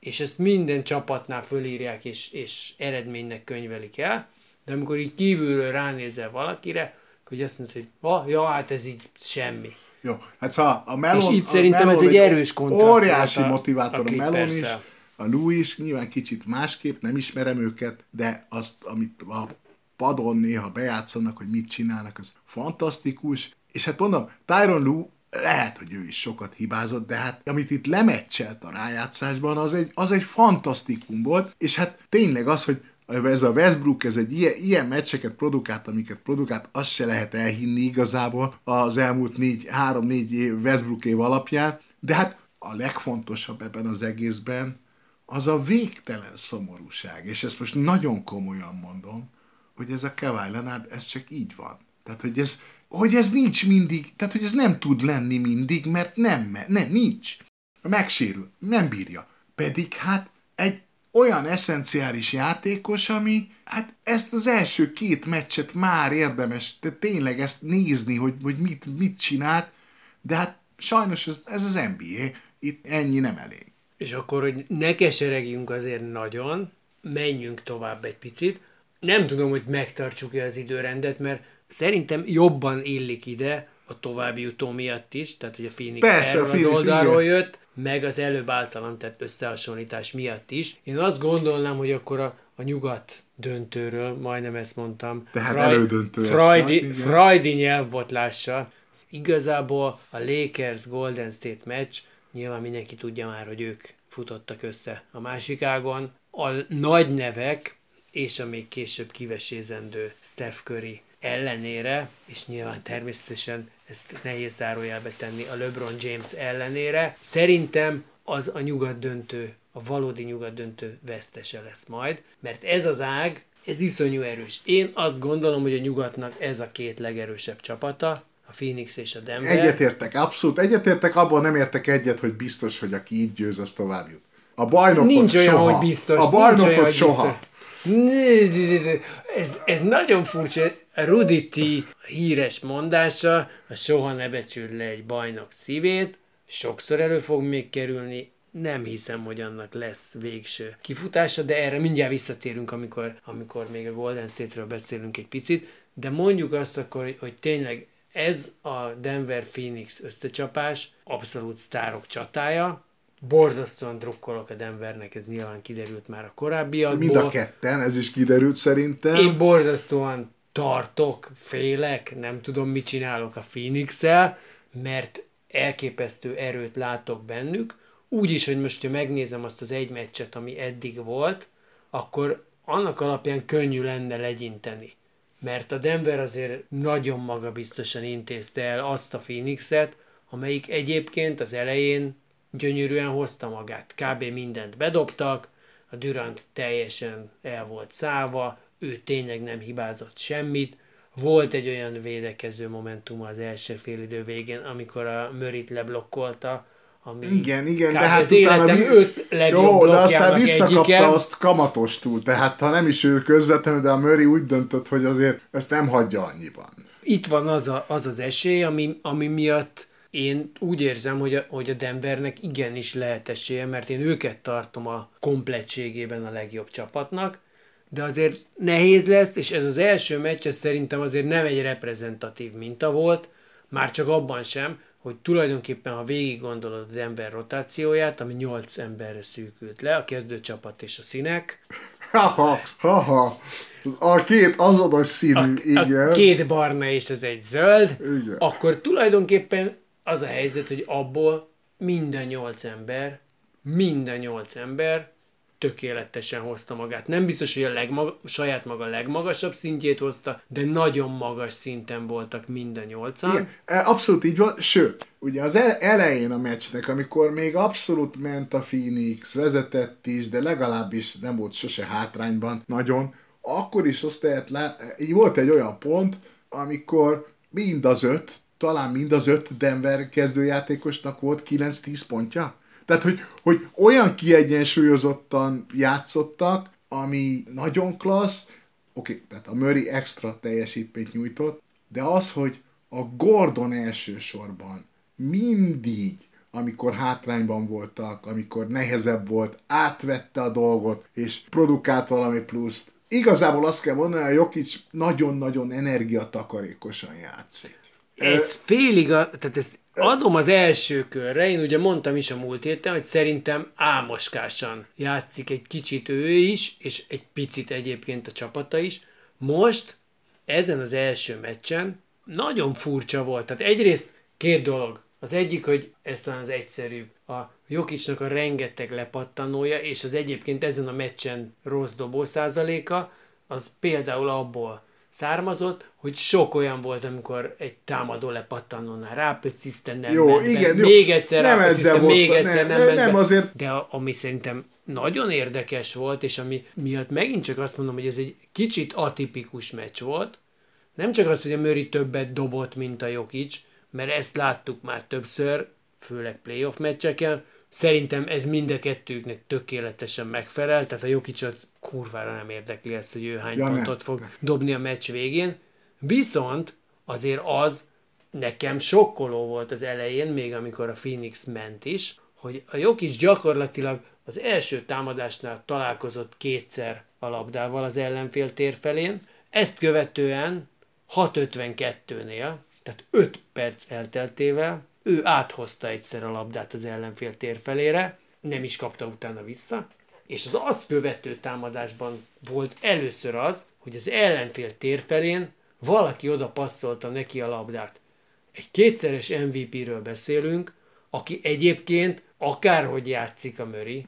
És ezt minden csapatnál fölírják, és, és eredménynek könyvelik el, de amikor így kívülről ránézel valakire, hogy azt mondod, hogy ah, ja, hát ez így semmi. Jó, hát szóval a Melon... És itt szerintem ez egy erős kontraszt. Óriási a, motivátor a, a Melon is a Louis nyilván kicsit másképp, nem ismerem őket, de azt, amit a padon néha bejátszanak, hogy mit csinálnak, az fantasztikus. És hát mondom, Tyron Lue lehet, hogy ő is sokat hibázott, de hát amit itt lemecselt a rájátszásban, az egy, az egy fantasztikum volt, és hát tényleg az, hogy ez a Westbrook, ez egy ilyen, ilyen meccseket produkált, amiket produkált, azt se lehet elhinni igazából az elmúlt négy, három-négy év Westbrook év alapján, de hát a legfontosabb ebben az egészben, az a végtelen szomorúság, és ezt most nagyon komolyan mondom, hogy ez a Kawhi Leonard, ez csak így van. Tehát, hogy ez, hogy ez nincs mindig, tehát, hogy ez nem tud lenni mindig, mert nem, nem, nincs. Megsérül, nem bírja. Pedig hát egy olyan eszenciális játékos, ami hát ezt az első két meccset már érdemes de tényleg ezt nézni, hogy, hogy mit, mit csinált, de hát sajnos ez, ez az NBA, itt ennyi nem elég. És akkor, hogy ne keseregjünk azért nagyon, menjünk tovább egy picit. Nem tudom, hogy megtartsuk-e az időrendet, mert szerintem jobban illik ide a további jutó miatt is, tehát hogy a Phoenix Persze, erről az oldalról igen. jött, meg az előbb általam tett összehasonlítás miatt is. Én azt gondolnám, hogy akkor a, a nyugat döntőről, majdnem ezt mondtam, Tehát Freud, elődöntő Freudi, Freudi nyelvbotlással, igazából a Lakers Golden State meccs Nyilván mindenki tudja már, hogy ők futottak össze a másik ágon. A nagy nevek és a még később kivesézendő Steph Curry ellenére, és nyilván természetesen ezt nehéz zárójelbe tenni a LeBron James ellenére, szerintem az a nyugat döntő, a valódi nyugat döntő vesztese lesz majd, mert ez az ág, ez iszonyú erős. Én azt gondolom, hogy a nyugatnak ez a két legerősebb csapata, Phoenix és a Denver. Egyetértek, abszolút egyetértek, abban nem értek egyet, hogy biztos, hogy aki így győz, az tovább jut. A bajnokot Nincs olyan, soha. hogy biztos. A bajnokot olyan, soha. biztos. Ez, ez nagyon furcsa. Rudy T. híres mondása, a soha ne becsüld le egy bajnok szívét, sokszor elő fog még kerülni, nem hiszem, hogy annak lesz végső kifutása, de erre mindjárt visszatérünk, amikor, amikor még a Golden State-ről beszélünk egy picit, de mondjuk azt akkor, hogy tényleg ez a Denver-Phoenix összecsapás abszolút sztárok csatája, borzasztóan drukkolok a Denvernek, ez nyilván kiderült már a korábbiakból. Mind a ketten, ez is kiderült szerintem. Én borzasztóan tartok, félek, nem tudom, mit csinálok a phoenix mert elképesztő erőt látok bennük. Úgy is, hogy most, ha megnézem azt az egy meccset, ami eddig volt, akkor annak alapján könnyű lenne legyinteni. Mert a Denver azért nagyon magabiztosan intézte el azt a Phoenixet, amelyik egyébként az elején gyönyörűen hozta magát. Kb. mindent bedobtak, a Durant teljesen el volt száva, ő tényleg nem hibázott semmit. Volt egy olyan védekező momentum az első félidő végén, amikor a Mörit leblokkolta, ami Igen, igen, de hát az életem vi- öt legjobb Jó, de aztán visszakapta egyike. azt kamatostul, tehát ha nem is ő közvetlenül, de a Murray úgy döntött, hogy azért ezt nem hagyja annyiban. itt van az, a, az az esély, ami, ami miatt én úgy érzem, hogy a, hogy a Denvernek igenis lehet esélye, mert én őket tartom a komplettségében a legjobb csapatnak, de azért nehéz lesz, és ez az első meccs, ez szerintem azért nem egy reprezentatív minta volt, már csak abban sem, hogy tulajdonképpen, ha végig gondolod a Denver rotációját, ami 8 emberre szűkült le, a kezdőcsapat és a színek, Haha, haha. A két azonos színű, a, igen. a két barna és ez egy zöld, Igen. akkor tulajdonképpen az a helyzet, hogy abból minden nyolc ember, minden nyolc ember tökéletesen hozta magát. Nem biztos, hogy a legmaga, saját maga legmagasabb szintjét hozta, de nagyon magas szinten voltak minden nyolcan. Igen, e, abszolút így van, sőt, ugye az el- elején a meccsnek, amikor még abszolút ment a Phoenix, vezetett is, de legalábbis nem volt sose hátrányban nagyon, akkor is azt lehet lát, így volt egy olyan pont, amikor mind az öt, talán mind az öt Denver kezdőjátékosnak volt 9-10 pontja. Tehát, hogy, hogy olyan kiegyensúlyozottan játszottak, ami nagyon klassz, oké, okay, tehát a Murray extra teljesítményt nyújtott, de az, hogy a Gordon elsősorban mindig, amikor hátrányban voltak, amikor nehezebb volt, átvette a dolgot, és produkált valami pluszt. Igazából azt kell mondani, hogy a Jokic nagyon-nagyon energiatakarékosan játszik. Ez félig, a, tehát ezt adom az első körre, én ugye mondtam is a múlt héten, hogy szerintem álmoskásan játszik egy kicsit ő is, és egy picit egyébként a csapata is. Most, ezen az első meccsen nagyon furcsa volt. Tehát egyrészt két dolog. Az egyik, hogy ez talán az egyszerűbb. A Jokicsnak a rengeteg lepattanója, és az egyébként ezen a meccsen rossz dobószázaléka, az például abból származott, hogy sok olyan volt, amikor egy támadó lepattanónál rápöciszten, nem Jó, ment be, igen, jó. még egyszer Nem ezzel volt, még egyszer nem, nem, nem, nem, azért- De a, ami szerintem nagyon érdekes volt, és ami miatt megint csak azt mondom, hogy ez egy kicsit atipikus meccs volt, nem csak az, hogy a Murray többet dobott, mint a Jokic, mert ezt láttuk már többször, főleg playoff meccseken, Szerintem ez mind a kettőknek tökéletesen megfelel, tehát a Jokicot kurvára nem érdekli ezt, hogy ő hány Ja, pontot fog dobni a meccs végén. Viszont azért az nekem sokkoló volt az elején, még amikor a Phoenix ment is, hogy a Jokic gyakorlatilag az első támadásnál találkozott kétszer a labdával az ellenfél tér felén, ezt követően 6.52-nél, tehát 5 perc elteltével ő áthozta egyszer a labdát az ellenfél tér felére, nem is kapta utána vissza, és az azt követő támadásban volt először az, hogy az ellenfél tér felén valaki oda passzolta neki a labdát. Egy kétszeres MVP-ről beszélünk, aki egyébként akárhogy játszik a Möri,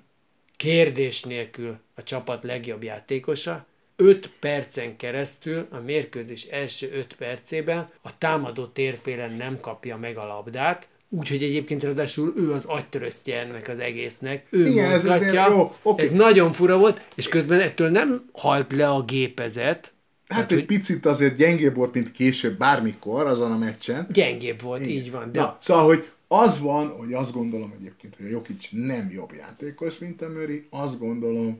kérdés nélkül a csapat legjobb játékosa, 5 percen keresztül, a mérkőzés első 5 percében a támadó térfélen nem kapja meg a labdát, Úgyhogy egyébként ráadásul ő az agytöröztje ennek az egésznek. Ő Igen, ez mozgatja. azért jó, oké. Ez nagyon fura volt, és közben ettől nem halt le a gépezet. Hát egy picit azért gyengébb volt, mint később bármikor azon a meccsen. Gyengébb volt, Igen. így van. De Na, szóval, hogy az van, hogy azt gondolom egyébként, hogy a Jokic nem jobb játékos, mint a Murray. Azt gondolom, hogy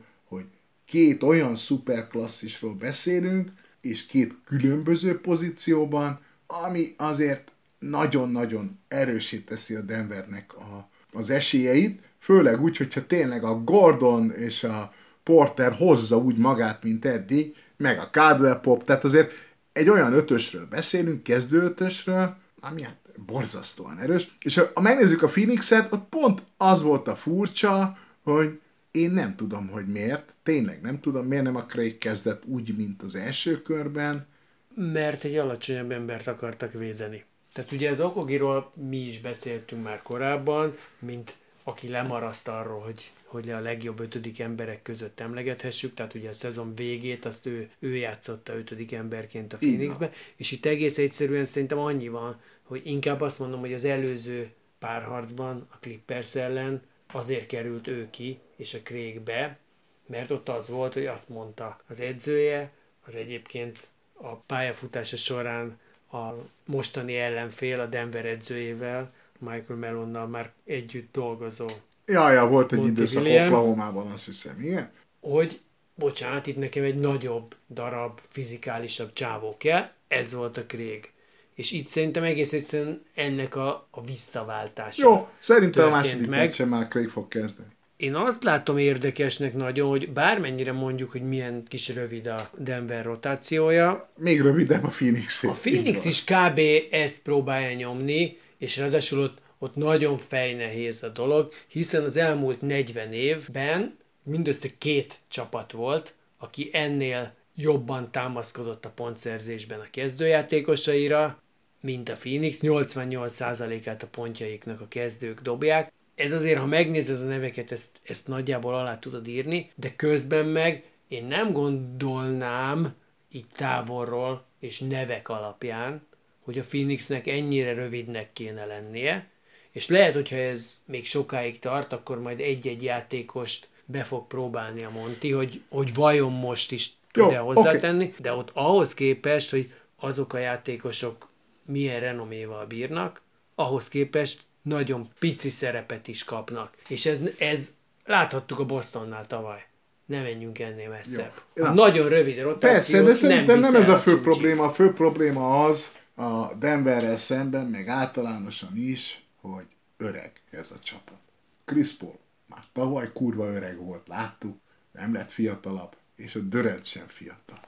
két olyan szuperklasszisról beszélünk, és két különböző pozícióban, ami azért nagyon-nagyon erősít teszi a Denvernek a, az esélyeit, főleg úgy, hogyha tényleg a Gordon és a Porter hozza úgy magát, mint eddig, meg a Caldwell Pop, tehát azért egy olyan ötösről beszélünk, kezdő ötösről, ami hát borzasztóan erős, és ha megnézzük a Phoenixet, ott pont az volt a furcsa, hogy én nem tudom, hogy miért, tényleg nem tudom, miért nem a Craig kezdett úgy, mint az első körben, mert egy alacsonyabb embert akartak védeni. Tehát ugye az Okogiról mi is beszéltünk már korábban, mint aki lemaradt arról, hogy, hogy a legjobb ötödik emberek között emlegethessük, tehát ugye a szezon végét azt ő, ő játszotta ötödik emberként a Phoenixbe, és itt egész egyszerűen szerintem annyi van, hogy inkább azt mondom, hogy az előző párharcban a Clippers ellen azért került ő ki, és a Craig be, mert ott az volt, hogy azt mondta az edzője, az egyébként a pályafutása során a mostani ellenfél, a Denver edzőjével, Michael Melonnal már együtt dolgozó, Ja, ja, volt egy Monty időszak Williams. Oklahomában, azt hiszem, igen. hogy bocsánat, itt nekem egy nagyobb darab, fizikálisabb csávó kell, ez volt a Craig. És itt szerintem egész egyszerűen ennek a, a visszaváltása. Jó, szerintem a második meg. meccsen már Craig fog kezdeni. Én azt látom érdekesnek nagyon, hogy bármennyire mondjuk, hogy milyen kis rövid a Denver rotációja, Még rövidebb a Phoenix. A Phoenix is kb. ezt próbálja nyomni, és ráadásul ott, ott nagyon fejnehéz a dolog, hiszen az elmúlt 40 évben mindössze két csapat volt, aki ennél jobban támaszkodott a pontszerzésben a kezdőjátékosaira, mint a Phoenix, 88%-át a pontjaiknak a kezdők dobják. Ez azért, ha megnézed a neveket, ezt, ezt nagyjából alá tudod írni, de közben meg én nem gondolnám így távolról és nevek alapján, hogy a Phoenixnek ennyire rövidnek kéne lennie, és lehet, hogyha ez még sokáig tart, akkor majd egy-egy játékost be fog próbálni a Monti, hogy, hogy vajon most is tud-e hozzátenni, de ott ahhoz képest, hogy azok a játékosok milyen renoméval bírnak, ahhoz képest nagyon pici szerepet is kapnak. És ez, ez láthattuk a Bostonnál tavaly. Ne menjünk ennél messzebb. Jó. A Na. nagyon rövid rotáció Persze, de szerintem nem, viszel ez a fő probléma. A fő probléma az a Denverrel szemben, meg általánosan is, hogy öreg ez a csapat. Chris Paul már tavaly kurva öreg volt, láttuk, nem lett fiatalabb, és a Dörent sem fiatal.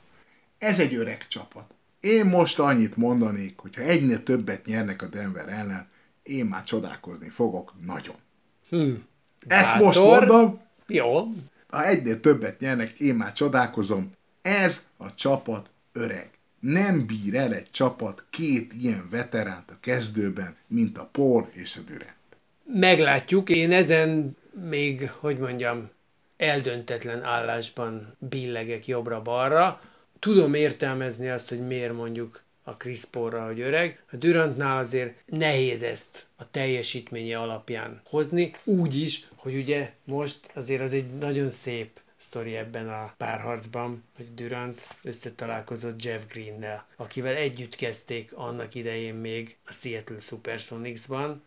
Ez egy öreg csapat. Én most annyit mondanék, hogyha egynél többet nyernek a Denver ellen, én már csodálkozni fogok nagyon. Hmm. Ezt Bátor. most mondom, Jó, ha egynél többet nyernek, én már csodálkozom. Ez a csapat öreg. Nem bír el egy csapat két ilyen veteránt a kezdőben, mint a Paul és a Durant. meglátjuk. Én ezen még, hogy mondjam, eldöntetlen állásban billegek jobbra-balra. Tudom értelmezni azt, hogy miért mondjuk a Chris Paulra, hogy öreg. A Durantnál azért nehéz ezt a teljesítménye alapján hozni, úgy is, hogy ugye most azért az egy nagyon szép sztori ebben a párharcban, hogy Durant összetalálkozott Jeff Greennel, akivel együtt kezdték annak idején még a Seattle Supersonicsban,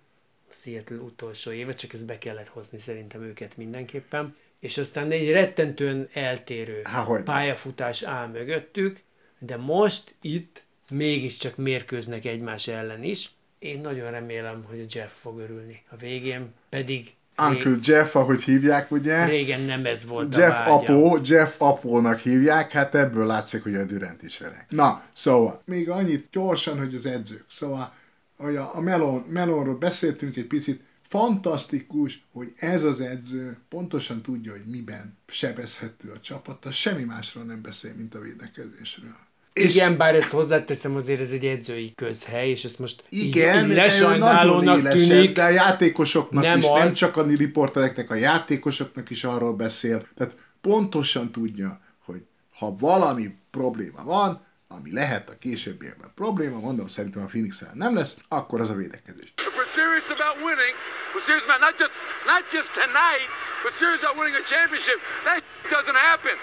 a Seattle utolsó éve, csak ezt be kellett hozni szerintem őket mindenképpen. És aztán egy rettentően eltérő Há, pályafutás áll mögöttük, de most itt mégiscsak mérkőznek egymás ellen is. Én nagyon remélem, hogy a Jeff fog örülni a végén, pedig Uncle rég, Jeff, ahogy hívják, ugye? régen nem ez volt a Jeff vágyam. Apó, Jeff Apónak hívják, hát ebből látszik, hogy a Durant is öreg. Na, szóval, még annyit gyorsan, hogy az edzők. Szóval, hogy a, a Melon, Melonról beszéltünk egy picit, fantasztikus, hogy ez az edző pontosan tudja, hogy miben sebezhető a csapata, semmi másról nem beszél, mint a védekezésről. És Igen, bár ezt hozzáteszem, azért ez egy edzői közhely, és ezt most igen, így, így lesajnálónak élesebb, tűnik. de a játékosoknak Nem is, nem az. csak a riportereknek, a játékosoknak is arról beszél. Tehát pontosan tudja, hogy ha valami probléma van, ami lehet a későbbiekben probléma, mondom, szerintem a phoenix nem lesz, akkor az a védekezés. If we're serious about winning, we're serious about not just not just tonight, but serious about winning a championship. That doesn't happen.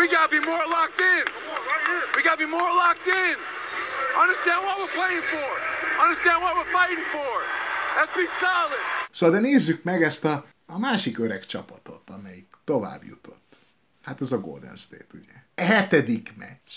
We gotta be more locked in. We gotta be more locked in. Understand what we're playing for. Understand what we're fighting for. Let's be solid. Szóval de nézzük meg ezt a, a másik öreg csapatot, amelyik tovább jutott. Hát ez a Golden State, ugye. Hetedik meccs.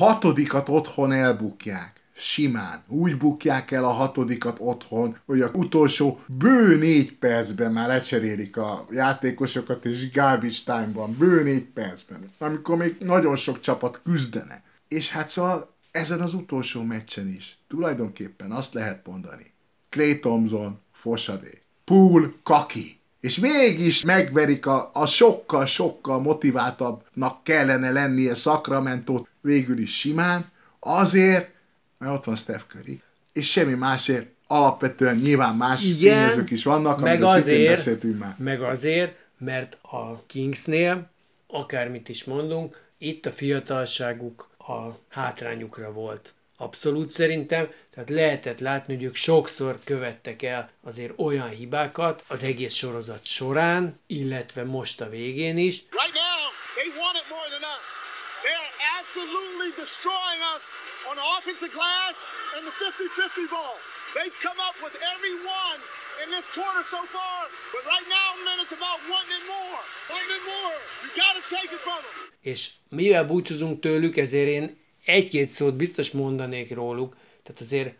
Hatodikat otthon elbukják. Simán. Úgy bukják el a hatodikat otthon, hogy a utolsó bő négy percben már lecserélik a játékosokat, és garbage time-ban, bő négy percben, amikor még nagyon sok csapat küzdene. És hát szóval ezen az utolsó meccsen is tulajdonképpen azt lehet mondani, Clay Thompson, fosadék. Pool, kaki. És mégis megverik a, a sokkal-sokkal motiváltabbnak kellene lennie Sacramento végül is simán, azért, mert ott van Steph Curry, és semmi másért, alapvetően nyilván más Igen, tényezők is vannak, meg azért, beszéltünk már. meg azért, mert a Kingsnél, akármit is mondunk, itt a fiatalságuk a hátrányukra volt. Abszolút szerintem, tehát lehetett látni, hogy ők sokszor követtek el azért olyan hibákat az egész sorozat során, illetve most a végén is, Right now, they want it more than us. They are absolutely destroying us on the offensive glass and the 50-50 ball. They've come up with every one in this quarter so far, but right now, man, it's about wanting more. Wanting more. You got to take it from them. és mivel búcsúzunk tőlük, ezért én egy-két szót biztos mondanék róluk. Tehát azért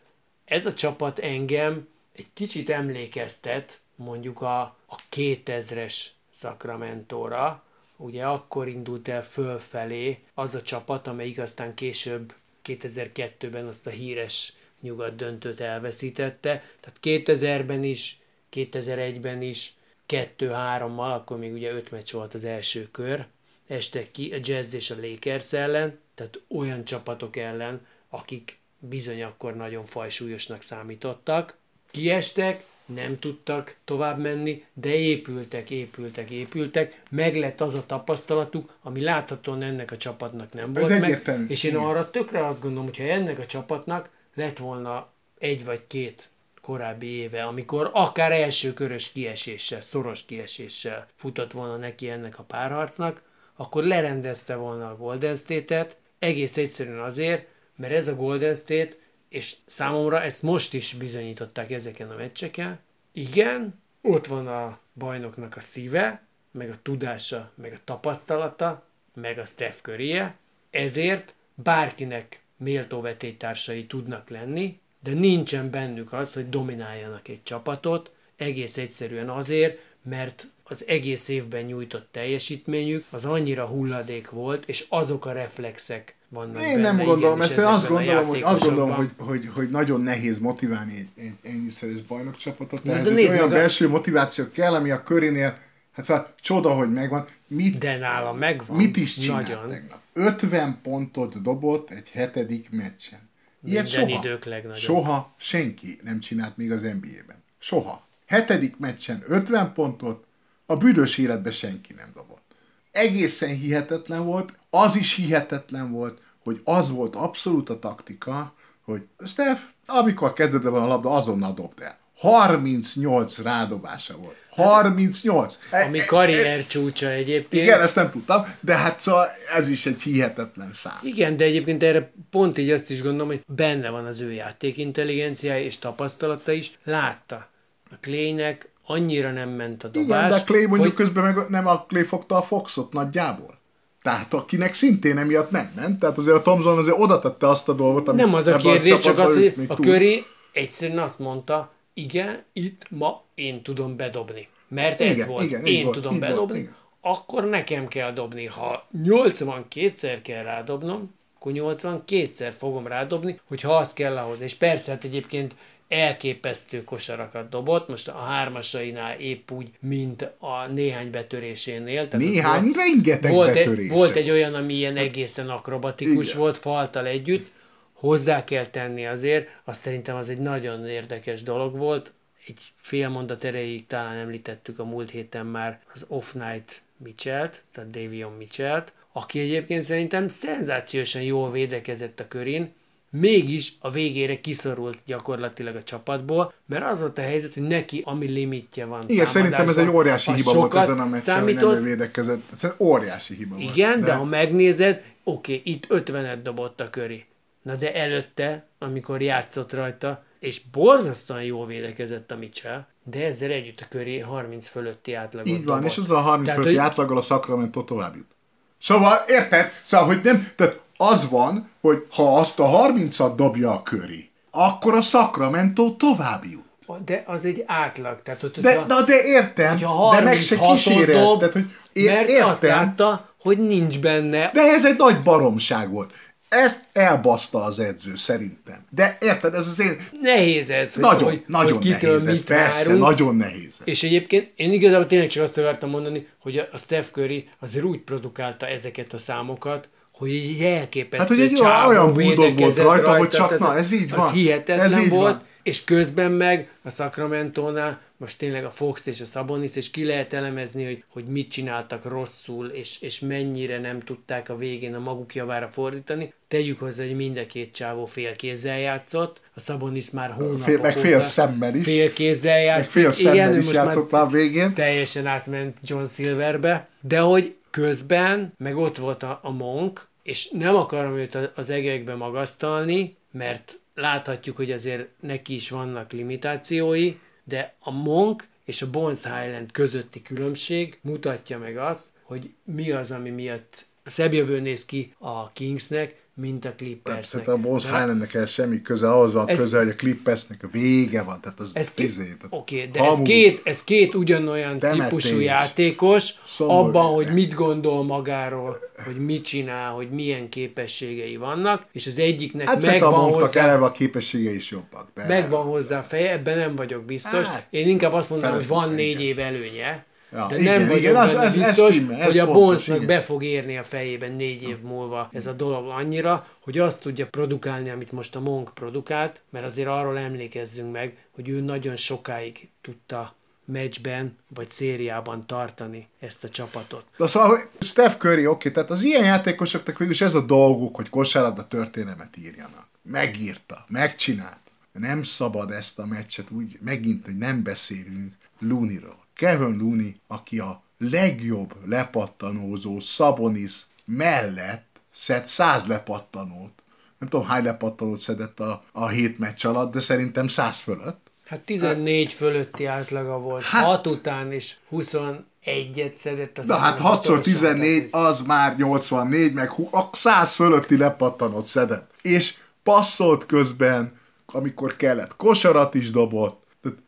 ez a csapat engem egy kicsit emlékeztet mondjuk a, a 2000-es Sacramento-ra. Ugye akkor indult el fölfelé az a csapat, amelyik aztán később 2002-ben azt a híres nyugat döntőt elveszítette. Tehát 2000-ben is, 2001-ben is, 2-3-mal, akkor még ugye 5 meccs volt az első kör, estek ki a Jazz és a Lakers ellen, tehát olyan csapatok ellen, akik bizony akkor nagyon fajsúlyosnak számítottak. Kiestek, nem tudtak tovább menni, de épültek, épültek, épültek, meg lett az a tapasztalatuk, ami láthatóan ennek a csapatnak nem volt meg, egyértelmű, és én arra tökre azt gondolom, hogyha ennek a csapatnak lett volna egy vagy két korábbi éve, amikor akár első körös kieséssel, szoros kieséssel futott volna neki ennek a párharcnak, akkor lerendezte volna a Golden State-et, egész egyszerűen azért, mert ez a Golden State, és számomra ezt most is bizonyították ezeken a meccseken, igen, ott van a bajnoknak a szíve, meg a tudása, meg a tapasztalata, meg a Steph curry ezért bárkinek méltó vetélytársai tudnak lenni, de nincsen bennük az, hogy domináljanak egy csapatot, egész egyszerűen azért, mert az egész évben nyújtott teljesítményük az annyira hulladék volt, és azok a reflexek vannak Én benne, nem gondolom, ezt én azt gondolom, hogy, azt gondolom hogy, hogy, hogy nagyon nehéz motiválni egy, egy ennyiszeres bajnokcsapatot. Na, Ehhez de egy nézd olyan a- belső motiváció kell, ami a körénél, hát szóval csoda, hogy megvan. Mit, De nála megvan. mit is csinált Nagyon. tegnap? 50 pontot dobott egy hetedik meccsen. Ilyet Minden soha, idők legnagyobb. soha senki nem csinált még az NBA-ben. Soha. Hetedik meccsen 50 pontot, a büdös életben senki nem dobott. Egészen hihetetlen volt, az is hihetetlen volt, hogy az volt abszolút a taktika, hogy Steph, amikor kezdetben van a labda, azonnal dobd el. 38 rádobása volt. 38! Ami karrier csúcsa egyébként. Igen, ezt nem tudtam, de hát szóval ez is egy hihetetlen szám. Igen, de egyébként erre pont így azt is gondolom, hogy benne van az ő játék intelligenciája és tapasztalata is. Látta. A Claynek annyira nem ment a dobás. Igen, de a Clay mondjuk hogy közben meg nem a Clay fogta a Foxot nagyjából. Tehát akinek szintén emiatt nem ment, tehát azért a Thompson azért oda tette azt a dolgot, amit nem az a kérdés, csak csapatban az, hogy a. Curry egyszerűen azt mondta, igen, itt ma én tudom bedobni. Mert ez Igen, volt, igen, én volt, tudom így volt, bedobni, igen. akkor nekem kell dobni. Ha 82-szer kell rádobnom, akkor 82-szer fogom rádobni, hogyha az kell ahhoz. És persze, hát egyébként elképesztő kosarakat dobott, most a hármasainál épp úgy, mint a néhány betörésénél. Tehát Néhány, volt- rengeteg volt egy, betörése. volt egy olyan, ami ilyen egészen akrobatikus Igen. volt, faltal együtt, hozzá kell tenni azért, azt szerintem az egy nagyon érdekes dolog volt. Egy fél mondat erejéig talán említettük a múlt héten már az Off Night Mitchell-t, tehát Davion Mitchell-t, aki egyébként szerintem szenzációsan jól védekezett a körén, mégis a végére kiszorult gyakorlatilag a csapatból, mert az volt a helyzet, hogy neki ami limitje van. Igen, szerintem ez egy óriási hiba volt ezen a meccsen, hogy számított. nem ő védekezett. Ez óriási hiba volt. Igen, de, de ha megnézed, oké, itt 50-et dobott a köri. Na de előtte, amikor játszott rajta, és borzasztóan jól védekezett a Mitchell, de ezzel együtt a köré 30 fölötti átlagot Így van, dobott. és az a 30 Tehát, fölötti hogy átlaggal a Sacramento tovább jut. Szóval, érted? Szóval, hogy nem, tehát az van, hogy ha azt a 30-at dobja a köri, akkor a Sacramento tovább jut. De az egy átlag. Tehát, hogy, De, de, de értem, de meg se 36-ot kíséred. dob, Tehát, hogy é- mert értem, azt látta, hogy nincs benne. de ez egy nagy baromság volt. Ezt elbaszta az edző, szerintem. De érted, ez az én... Nehéz ez, hogy, Nagyon, hogy, nagyon hogy kitől nehéz ez, mit persze, várunk. nagyon nehéz ez. És egyébként én igazából tényleg csak azt akartam mondani, hogy a Steph Curry azért úgy produkálta ezeket a számokat, hogy egy elképesztő Hát, hogy egy olyan- olyan volt védekezett rajta, hogy csak tehát na, ez így az van. hihetetlen Ez így volt, van. És közben meg a Sacramento-nál most tényleg a Fox és a Sabonis, és ki lehet elemezni, hogy, hogy mit csináltak rosszul, és, és mennyire nem tudták a végén a maguk javára fordítani. Tegyük hozzá, hogy mind a két csávó fél kézzel játszott, a Sabonis már hónapok Fél- meg fél szemmel is. Fél kézzel játszott. Fél Igen, szemmel ő is most már játszott már végén. teljesen átment John Silverbe, de hogy közben meg ott volt a, a Monk, és nem akarom őt az egekbe magasztalni, mert láthatjuk, hogy azért neki is vannak limitációi, de a Monk és a Bones Highland közötti különbség mutatja meg azt, hogy mi az, ami miatt szebb jövő néz ki a Kingsnek, mint a Clippersnek. Szerintem a Mert Highlandnek el semmi köze, ahhoz van Ez- köze, hogy a Clippersnek a vége van, tehát az ez két, izé, tehát oké, de ez hamu. két, ez két ugyanolyan Temetés. típusú játékos, Szomorú. abban, hogy mit gondol magáról, hogy mit csinál, hogy milyen képességei vannak, és az egyiknek Hát megvan hozzá, eleve a képessége is jobbak. De megvan hozzá feje, ebben nem vagyok biztos. Hát, Én inkább azt mondanám, hogy van négy év előnye, Ja, de igen, nem vagyok igen, az- ez- ez biztos, stimmel, ez hogy a igen. be fog érni a fejében négy év múlva ez a dolog annyira, hogy azt tudja produkálni, amit most a Monk produkált, mert azért arról emlékezzünk meg, hogy ő nagyon sokáig tudta meccsben vagy szériában tartani ezt a csapatot. De szóval, hogy Steph Curry, oké, tehát az ilyen játékosoknak végülis ez a dolguk, hogy kosárlabda történelmet írjanak. Megírta, megcsinált. Nem szabad ezt a meccset úgy, megint, hogy nem beszélünk Looneyról. Kevin Looney, aki a legjobb lepattanózó Sabonis mellett szed száz lepattanót. Nem tudom, hány lepattanót szedett a, a hét meccs alatt, de szerintem száz fölött. Hát 14 fölötti átlaga volt, Hát- 6 után is 21-et szedett. Azt Na hát az 6 utolsó, 14 tehát az már 84, meg hú- a 100 fölötti lepattanott szedett. És passzolt közben, amikor kellett, kosarat is dobott.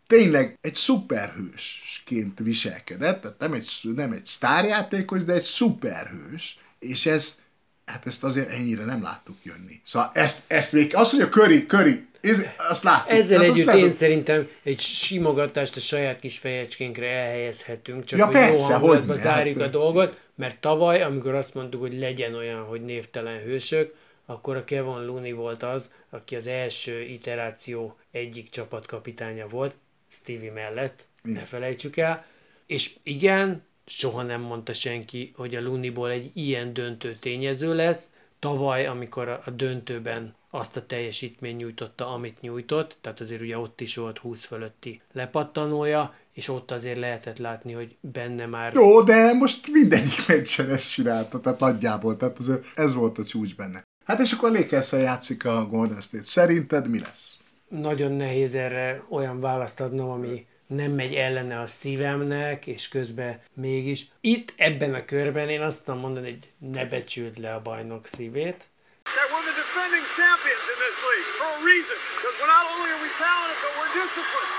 Tényleg egy szuperhősként viselkedett, tehát nem egy, nem egy sztárjátékos, de egy szuperhős. És ez, hát ezt azért ennyire nem láttuk jönni. Szóval ezt, ezt még, az, hogy a köri, köri, ez, azt láttuk. Ezzel azt együtt láttuk. én szerintem egy simogatást a saját kis fejecskénkre elhelyezhetünk, csak Ja, hogy persze, jó hangulatba zárjuk hát- a dolgot, mert tavaly, amikor azt mondtuk, hogy legyen olyan, hogy névtelen hősök, akkor a Kevin Looney volt az, aki az első iteráció egyik csapatkapitánya volt, Stevie mellett, ne felejtsük el, és igen, soha nem mondta senki, hogy a Looneyból egy ilyen döntő tényező lesz. Tavaly, amikor a a döntőben azt a teljesítmény nyújtotta, amit nyújtott, tehát azért ugye ott is volt 20 fölötti lepattanója, és ott azért lehetett látni, hogy benne már Jó, de most mindegyik meccsen ezt csinálta, tehát nagyjából, tehát azért ez volt a csúcs benne. Hát és akkor lakers játszik a Golden State. Szerinted mi lesz? Nagyon nehéz erre olyan választ adnom, ami nem megy ellene a szívemnek, és közben mégis. Itt ebben a körben én azt tudom mondani, hogy ne becsüld le a bajnok szívét. that we're the defending champions in this league for a reason. Because we're not only are we talented, but we're disciplined.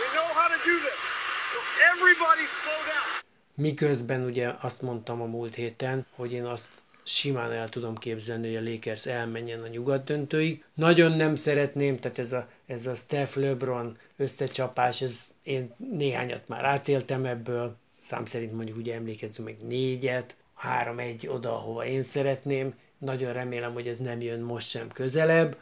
We know how to do this. So everybody slow down. Miközben ugye azt mondtam a múlt héten, hogy én azt simán el tudom képzelni, hogy a Lakers elmenjen a nyugat döntőig. Nagyon nem szeretném, tehát ez a, ez a Steph LeBron összecsapás, ez én néhányat már átéltem ebből, szám szerint mondjuk ugye emlékezzünk meg négyet, három-egy oda, ahova én szeretném. Nagyon remélem, hogy ez nem jön most sem közelebb,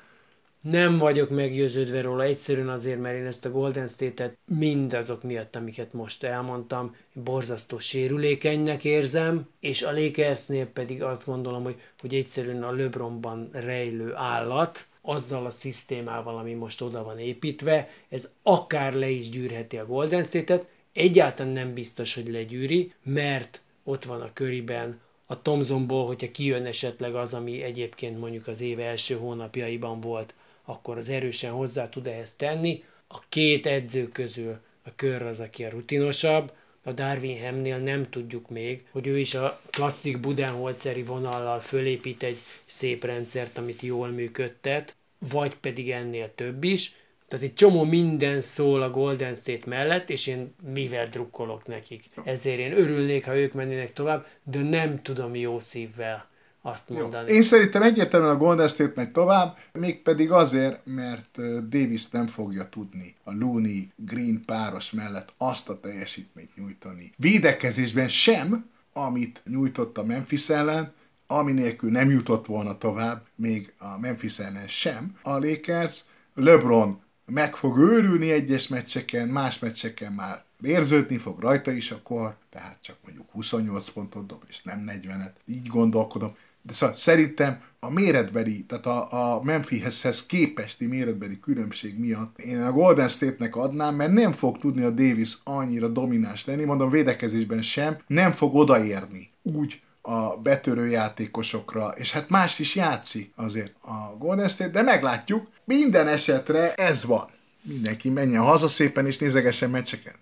Nem vagyok meggyőződve róla, egyszerűen azért, mert én ezt a Golden State-et mindazok miatt, amiket most elmondtam, borzasztó sérülékenynek érzem, és a Lakersnél pedig azt gondolom, hogy, hogy egyszerűen a LeBronban rejlő állat, azzal a szisztémával, ami most oda van építve, ez akár le is gyűrheti a Golden State-et, egyáltalán nem biztos, hogy legyűri, mert ott van a köriben a Tomsonból, hogyha kijön esetleg az, ami egyébként mondjuk az éve első hónapjaiban volt, akkor az erősen hozzá tud ehhez tenni. A két edző közül a kör az, aki a rutinosabb, a Darwin Hamnél nem tudjuk még, hogy ő is a klasszik Budenholzeri vonallal fölépít egy szép rendszert, amit jól működtet, vagy pedig ennél több is. Tehát egy csomó minden szól a Golden State mellett, és én mivel drukkolok nekik. Ezért én örülnék, ha ők mennének tovább, de nem tudom jó szívvel azt mondani. Jó. Én szerintem egyértelműen a Golden State megy tovább, mégpedig azért, mert Davis nem fogja tudni a Looney Green páros mellett azt a teljesítményt nyújtani. Védekezésben sem, amit nyújtott a Memphis ellen, ami nélkül nem jutott volna tovább, még a Memphis ellen sem. A Lakers, LeBron meg fog őrülni egyes meccseken, más meccseken már érződni fog rajta is akkor, tehát csak mondjuk 28 pontot dob, és nem 40-et. Így gondolkodom. De szóval szerintem a méretbeli, tehát a, a Memphishez képesti méretbeli különbség miatt én a Golden State-nek adnám, mert nem fog tudni a Davis annyira domináns lenni, mondom védekezésben sem, nem fog odaérni úgy a betörő játékosokra, és hát más is játszik azért a Golden State, de meglátjuk. Minden esetre ez van. Mindenki menjen haza szépen, és nézegessen meccseket.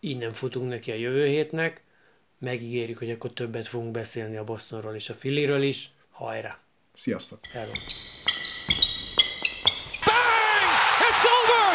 Innen futunk neki a jövő hétnek, megígérjük, hogy akkor többet fogunk beszélni a Bostonról és a Filiről is. Hajrá! Sziasztok! Hello.